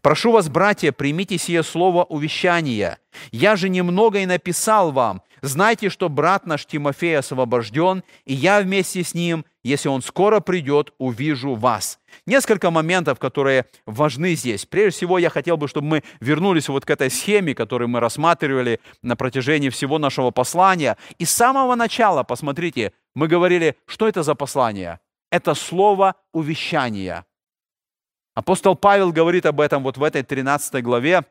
Прошу вас, братья, примите сие слово увещания. Я же немного и написал вам. Знайте, что брат наш Тимофей освобожден, и я вместе с ним, если он скоро придет, увижу вас. Несколько моментов, которые важны здесь. Прежде всего, я хотел бы, чтобы мы вернулись вот к этой схеме, которую мы рассматривали на протяжении всего нашего послания. И с самого начала, посмотрите, мы говорили, что это за послание? Это слово увещания – Апостол Павел говорит об этом вот в этой 13 главе,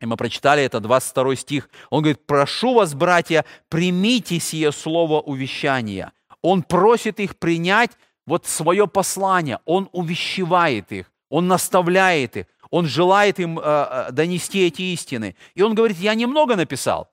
и мы прочитали это 22 стих. Он говорит, прошу вас, братья, примите сие слово увещания. Он просит их принять вот свое послание, он увещевает их, он наставляет их, он желает им э, э донести эти истины. И он говорит, я немного написал.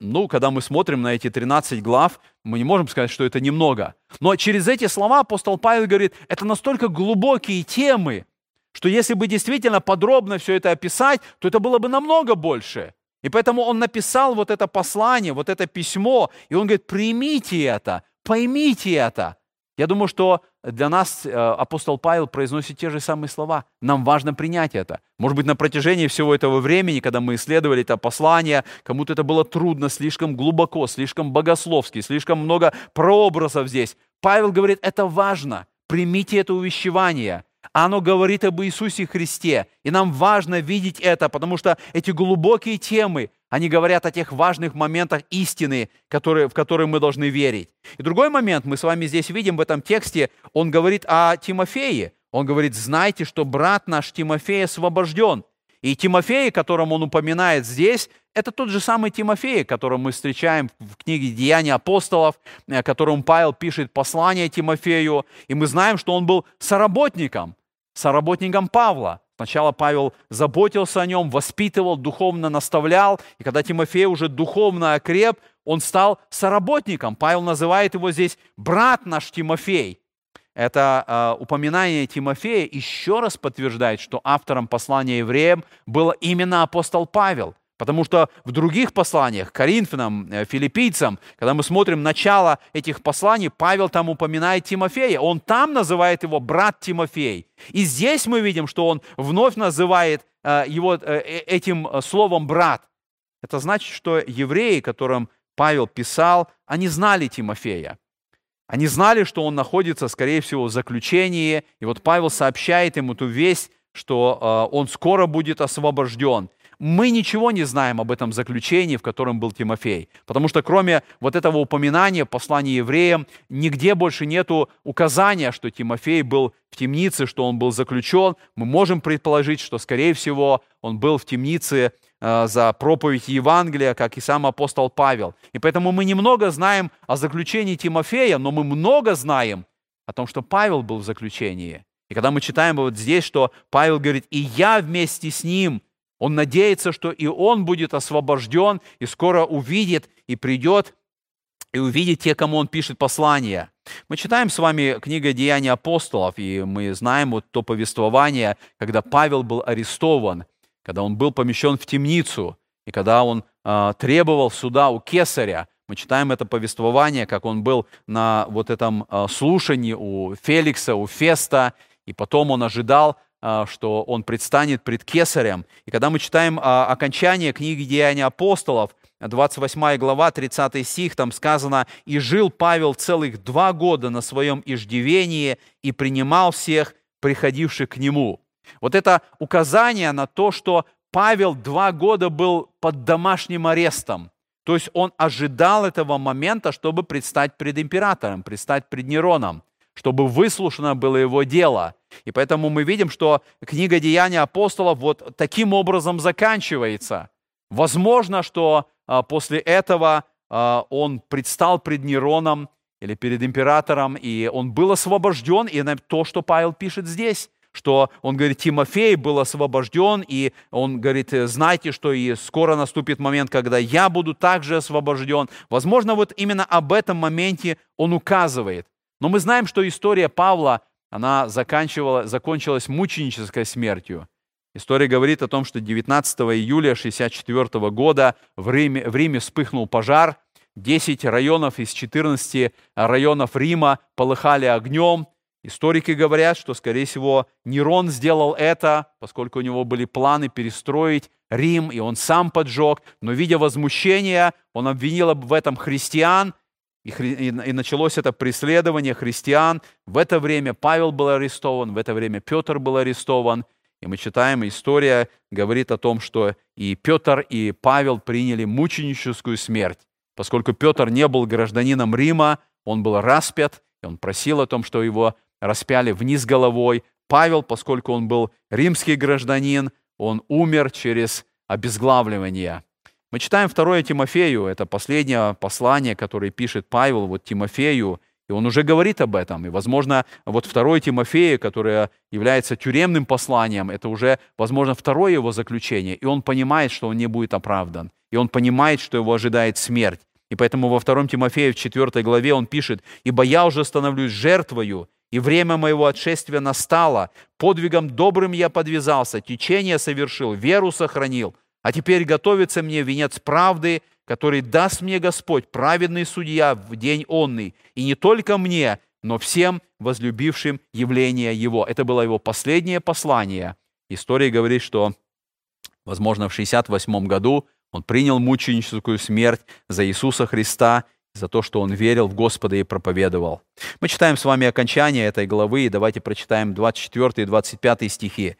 Ну, когда мы смотрим на эти 13 глав, мы не можем сказать, что это немного. Но через эти слова апостол Павел говорит, это настолько глубокие темы, что если бы действительно подробно все это описать, то это было бы намного больше. И поэтому он написал вот это послание, вот это письмо, и он говорит, примите это, поймите это. Я думаю, что для нас э, апостол Павел произносит те же самые слова. Нам важно принять это. Может быть, на протяжении всего этого времени, когда мы исследовали это послание, кому-то это было трудно, слишком глубоко, слишком богословски, слишком много прообразов здесь. Павел говорит, это важно. Примите это увещевание. Оно говорит об Иисусе Христе. И нам важно видеть это, потому что эти глубокие темы, Они говорят о тех важных моментах истины, которые, в которые мы должны верить. И другой момент, мы с вами здесь видим в этом тексте, он говорит о Тимофее. Он говорит, знайте, что брат наш Тимофей освобожден. И Тимофей, которым он упоминает здесь, это тот же самый Тимофей, которого мы встречаем в книге «Деяния апостолов», э, которому Павел пишет послание Тимофею. И мы знаем, что он был соработником, соработником Павла. Сначала Павел заботился о нем, воспитывал, духовно наставлял. И когда Тимофей уже духовно окреп, он стал соработником. Павел называет его здесь «брат наш Тимофей». Это э, упоминание Тимофея еще раз подтверждает, что автором послания евреям был именно апостол Павел. Потому что в других посланиях, Коринфянам, э, филиппийцам, когда мы смотрим начало этих посланий, Павел там упоминает Тимофея. Он там называет его брат Тимофей. И здесь мы видим, что он вновь называет э, его э, этим словом брат. Это значит, что евреи, которым Павел писал, они знали Тимофея. Они знали, что он находится, скорее всего, в заключении. И вот Павел сообщает им эту весть, что он скоро будет освобожден мы ничего не знаем об этом заключении, в котором был Тимофей. Потому что кроме вот этого упоминания в послании евреям, нигде больше нету указания, что Тимофей был в темнице, что он был заключен. Мы можем предположить, что, скорее всего, он был в темнице э, за проповедь Евангелия, как и сам апостол Павел. И поэтому мы немного знаем о заключении Тимофея, но мы много знаем о том, что Павел был в заключении. И когда мы читаем вот здесь, что Павел говорит, и я вместе с ним – он надеется, что и он будет освобожден, и скоро увидит, и придет, и увидит те, кому он пишет послание. Мы читаем с вами книгу «Деяния апостолов», и мы знаем вот то повествование, когда Павел был арестован, когда он был помещен в темницу, и когда он э, требовал суда у кесаря. Мы читаем это повествование, как он был на вот этом э, слушании у Феликса, у Феста, и потом он ожидал что он предстанет пред Кесарем. И когда мы читаем а, окончание книги «Деяния апостолов», 28 глава, 30 стих, там сказано, «И жил Павел целых два года на своем иждивении и принимал всех, приходивших к нему». Вот это указание на то, что Павел два года был под домашним арестом. То есть он ожидал этого момента, чтобы предстать пред императором, предстать пред Нероном чтобы выслушано было его дело. И поэтому мы видим, что книга Деяния апостолов вот таким образом заканчивается. Возможно, что а, после этого а, он предстал пред Нероном или перед императором, и он был освобожден, и то, что Павел пишет здесь, что он говорит, Тимофей был освобожден, и он говорит, знайте, что и скоро наступит момент, когда я буду также освобожден. Возможно, вот именно об этом моменте он указывает. Но мы знаем, что история Павла, она заканчивала, закончилась мученической смертью. История говорит о том, что 19 июля 1964 года в Риме, в Риме вспыхнул пожар, 10 районов из 14 районов Рима полыхали огнем. Историки говорят, что, скорее всего, Нерон сделал это, поскольку у него были планы перестроить Рим, и он сам поджег. Но, видя возмущение, он обвинил в этом христиан, и, началось это преследование христиан. В это время Павел был арестован, в это время Петр был арестован. И мы читаем, история говорит о том, что и Петр, и Павел приняли мученическую смерть. Поскольку Петр не был гражданином Рима, он был распят, и он просил о том, что его распяли вниз головой. Павел, поскольку он был римский гражданин, он умер через обезглавливание. Мы читаем 2 Тимофею, это последнее послание, которое пишет Павел вот Тимофею, и он уже говорит об этом. И, возможно, вот 2 Тимофея, которое является тюремным посланием, это уже, возможно, второе его заключение. И он понимает, что он не будет оправдан. И он понимает, что его ожидает смерть. И поэтому во 2 Тимофея в 4 главе он пишет, «Ибо я уже становлюсь жертвою, и время моего отшествия настало. Подвигом добрым я подвязался, течение совершил, веру сохранил. А теперь готовится мне венец правды, который даст мне Господь, праведный судья, в день онный, и не только мне, но всем возлюбившим явление Его. Это было Его последнее послание. История говорит, что, возможно, в 68 году он принял мученическую смерть за Иисуса Христа, за то, что он верил в Господа и проповедовал. Мы читаем с вами окончание этой главы, и давайте прочитаем 24 и 25 стихи.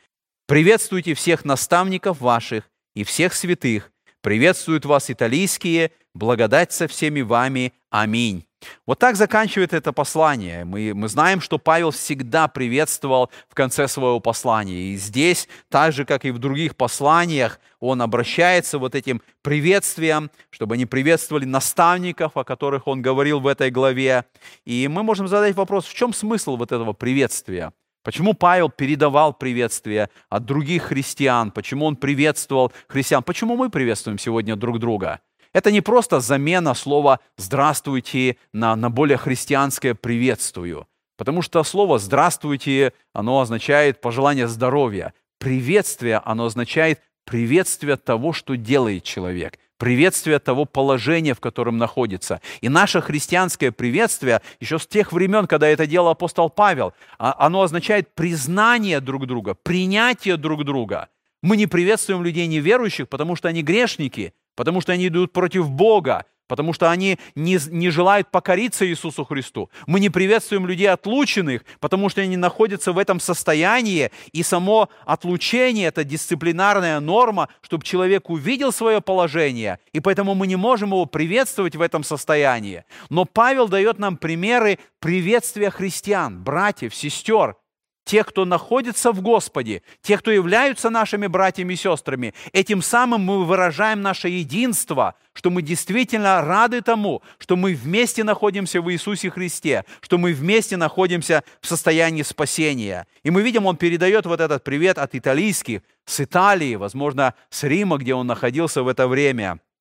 «Приветствуйте всех наставников ваших, и всех святых, Приветствуют вас италийские, благодать со всеми вами. Аминь. Вот так заканчивает это послание. Мы, мы знаем, что Павел всегда приветствовал в конце своего послания. И здесь, так же, как и в других посланиях, он обращается вот этим приветствием, чтобы они приветствовали наставников, о которых он говорил в этой главе. И мы можем задать вопрос, в чем смысл вот этого приветствия? Почему Павел передавал приветствие от других христиан? Почему он приветствовал христиан? Почему мы приветствуем сегодня друг друга? Это не просто замена слова «здравствуйте» на, на более христианское «приветствую». Потому что слово «здравствуйте» оно означает пожелание здоровья. Приветствие, оно означает приветствие того, что делает человек, приветствие того положения, в котором находится. И наше христианское приветствие, еще с тех времен, когда это делал апостол Павел, а, оно означает признание друг друга, принятие друг друга. Мы не приветствуем людей неверующих, потому что они грешники, потому что они идут против Бога, потому что они не, не желают покориться Иисусу Христу. Мы не приветствуем людей отлученных, потому что они находятся в этом состоянии, и само отлучение – это дисциплинарная норма, чтобы человек увидел свое положение, и поэтому мы не можем его приветствовать в этом состоянии. Но Павел дает нам примеры приветствия христиан, братьев, сестер, те, кто находится в Господе, те, кто являются нашими братьями и сестрами, этим самым мы выражаем наше единство, что мы действительно рады тому, что мы вместе находимся в Иисусе Христе, что мы вместе находимся в состоянии спасения. И мы видим, он передает вот этот привет от италийских, с Италии, возможно, с Рима, где он находился в это время –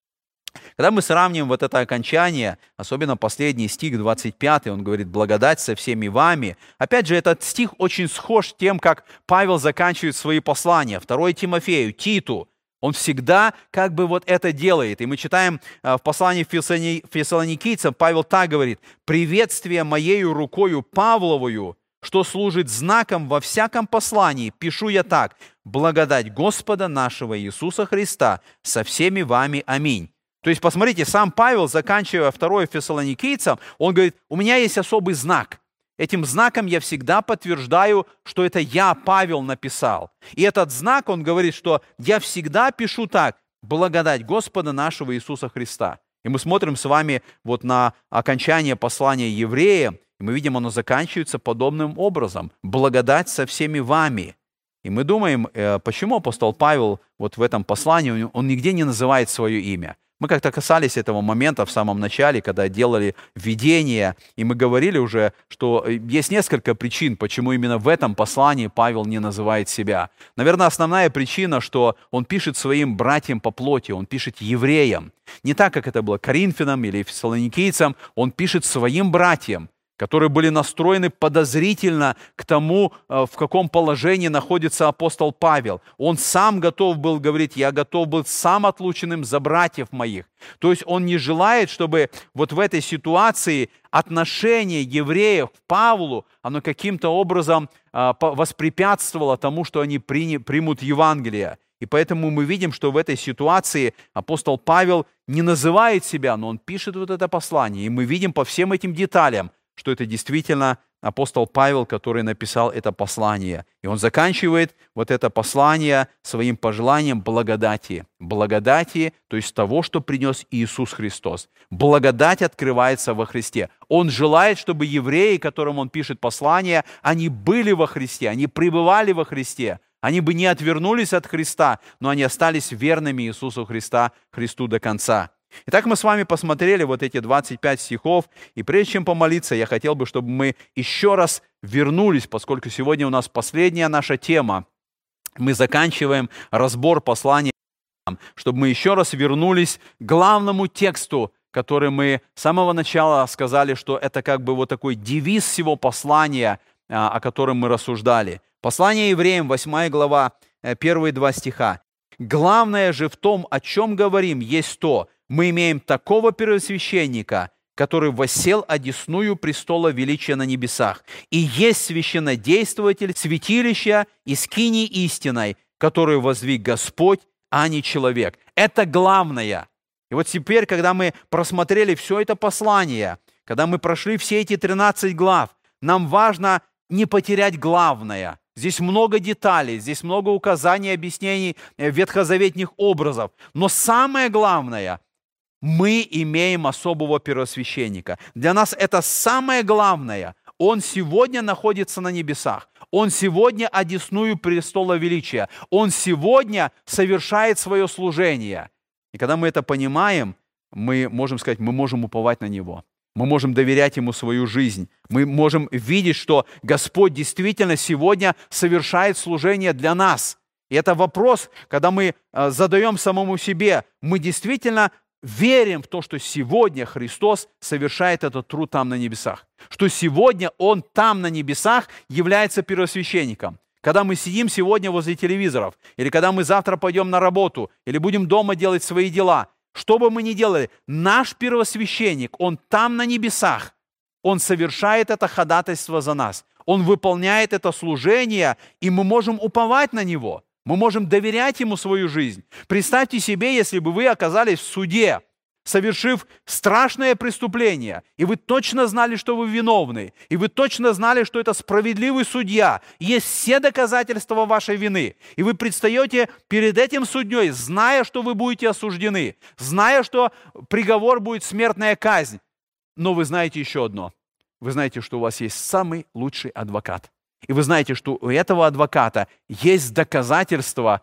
когда мы сравним вот это окончание, особенно последний стих 25, он говорит «благодать со всеми вами». Опять же, этот стих очень схож с тем, как Павел заканчивает свои послания. 2 Тимофею, Титу. Он всегда как бы вот это делает. И мы читаем э, в послании фессалоникийцам, Павел так говорит, «Приветствие моею рукою Павловую, что служит знаком во всяком послании, пишу я так, благодать Господа нашего Иисуса Христа со всеми вами. Аминь». То есть, посмотрите, сам Павел, заканчивая второе фессалоникийцам, он говорит, у меня есть особый знак. Этим знаком я всегда подтверждаю, что это я, Павел, написал. И этот знак, он говорит, что я всегда пишу так, благодать Господа нашего Иисуса Христа. И мы смотрим с вами вот на окончание послания евреям, и мы видим, оно заканчивается подобным образом. Благодать со всеми вами. И мы думаем, э, почему апостол Павел вот в этом послании, он нигде не называет свое имя. Мы как-то касались этого момента в самом начале, когда делали введение, и мы говорили уже, что э, есть несколько причин, почему именно в этом послании Павел не называет себя. Наверное, основная причина, что он пишет своим братьям по плоти, он пишет евреям. Не так, как это было Коринфянам или Фессалоникийцам, он пишет своим братьям которые были настроены подозрительно к тому, э, в каком положении находится апостол Павел. Он сам готов был говорить, я готов был сам отлученным за братьев моих. То есть он не желает, чтобы вот в этой ситуации отношение евреев к Павлу, оно каким-то образом э, воспрепятствовало тому, что они примут Евангелие. И поэтому мы видим, что в этой ситуации апостол Павел не называет себя, но он пишет вот это послание. И мы видим по всем этим деталям, что это действительно апостол Павел, который написал это послание. И он заканчивает вот это послание своим пожеланием благодати. Благодати, то есть того, что принес Иисус Христос. Благодать открывается во Христе. Он желает, чтобы евреи, которым он пишет послание, они были во Христе, они пребывали во Христе. Они бы не отвернулись от Христа, но они остались верными Иисусу Христа, Христу до конца. Итак, мы с вами посмотрели вот эти 25 стихов, и прежде чем помолиться, я хотел бы, чтобы мы еще раз вернулись, поскольку сегодня у нас последняя наша тема. Мы заканчиваем разбор послания, чтобы мы еще раз вернулись к главному тексту, который мы с самого начала сказали, что это как бы вот такой девиз всего послания, а, о котором мы рассуждали. Послание евреям, 8 глава, э, первые два стиха. «Главное же в том, о чем говорим, есть то, мы имеем такого первосвященника, который воссел одесную престола величия на небесах, и есть священнодействователь святилища и скини истиной, который воздвиг Господь, а не человек. Это главное. И вот теперь, когда мы просмотрели все это послание, когда мы прошли все эти 13 глав, нам важно не потерять главное – здесь много деталей, здесь много указаний, объяснений э, ветхозаветных образов. Но самое главное, мы имеем особого первосвященника. Для нас это самое главное. Он сегодня находится на небесах. Он сегодня одесную престола величия. Он сегодня совершает свое служение. И когда мы это понимаем, мы можем сказать, мы можем уповать на Него. Мы можем доверять Ему свою жизнь. Мы можем видеть, что Господь действительно сегодня совершает служение для нас. И это вопрос, когда мы э, задаем самому себе, мы действительно верим в то, что сегодня Христос совершает этот труд там на небесах. Что сегодня Он там на небесах является первосвященником. Когда мы сидим сегодня возле телевизоров, или когда мы завтра пойдем на работу, или будем дома делать свои дела – что бы мы ни делали, наш первосвященник, он там на небесах, он совершает это ходатайство за нас. Он выполняет это служение, и мы можем уповать на него. Мы можем доверять ему свою жизнь. Представьте себе, если бы вы оказались в суде, совершив страшное преступление, и вы точно знали, что вы виновны, и вы точно знали, что это справедливый судья, есть все доказательства вашей вины, и вы предстаете перед этим судьей, зная, что вы будете осуждены, зная, что приговор будет смертная казнь, но вы знаете еще одно. Вы знаете, что у вас есть самый лучший адвокат. И вы знаете, что у этого адвоката есть доказательства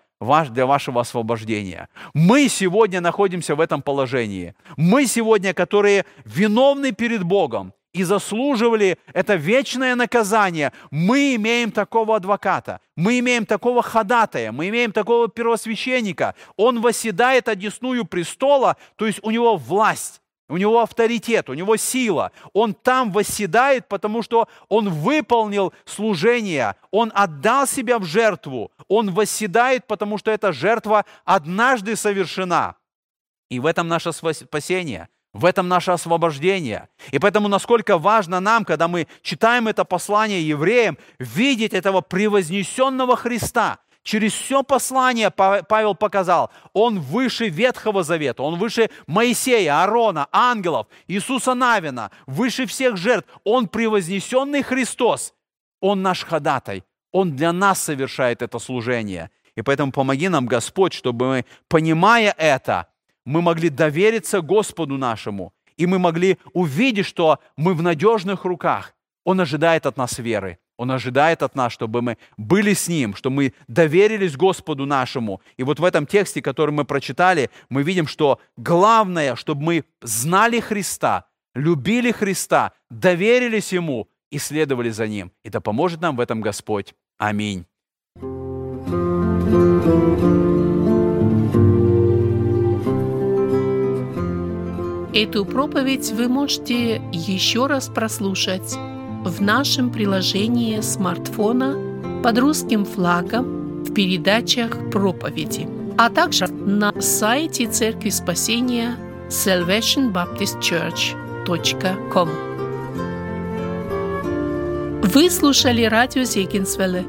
для вашего освобождения. Мы сегодня находимся в этом положении. Мы сегодня, которые виновны перед Богом и заслуживали это вечное наказание, мы имеем такого адвоката, мы имеем такого ходатая, мы имеем такого первосвященника. Он восседает одесную престола, то есть у него власть. У него авторитет, у него сила. Он там восседает, потому что он выполнил служение, он отдал себя в жертву. Он восседает, потому что эта жертва однажды совершена. И в этом наше спасение, в этом наше освобождение. И поэтому насколько важно нам, когда мы читаем это послание евреям, видеть этого превознесенного Христа – Через все послание Павел показал, он выше Ветхого Завета, он выше Моисея, Аарона, ангелов, Иисуса Навина, выше всех жертв. Он превознесенный Христос, он наш ходатай, он для нас совершает это служение. И поэтому помоги нам, Господь, чтобы мы, понимая это, мы могли довериться Господу нашему, и мы могли увидеть, что мы в надежных руках. Он ожидает от нас веры. Он ожидает от нас, чтобы мы были с Ним, что мы доверились Господу нашему. И вот в этом тексте, который мы прочитали, мы видим, что главное, чтобы мы знали Христа, любили Христа, доверились Ему и следовали за Ним. И да поможет нам в этом Господь. Аминь. Эту проповедь вы можете еще раз прослушать в нашем приложении смартфона под русским флагом в передачах проповеди, а также на сайте Церкви Спасения salvationbaptistchurch.com. Вы слушали радио Зегенсвелле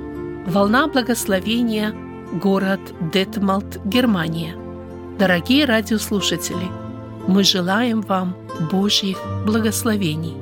«Волна благословения», город Детмалт, Германия. Дорогие радиослушатели, мы желаем вам Божьих благословений.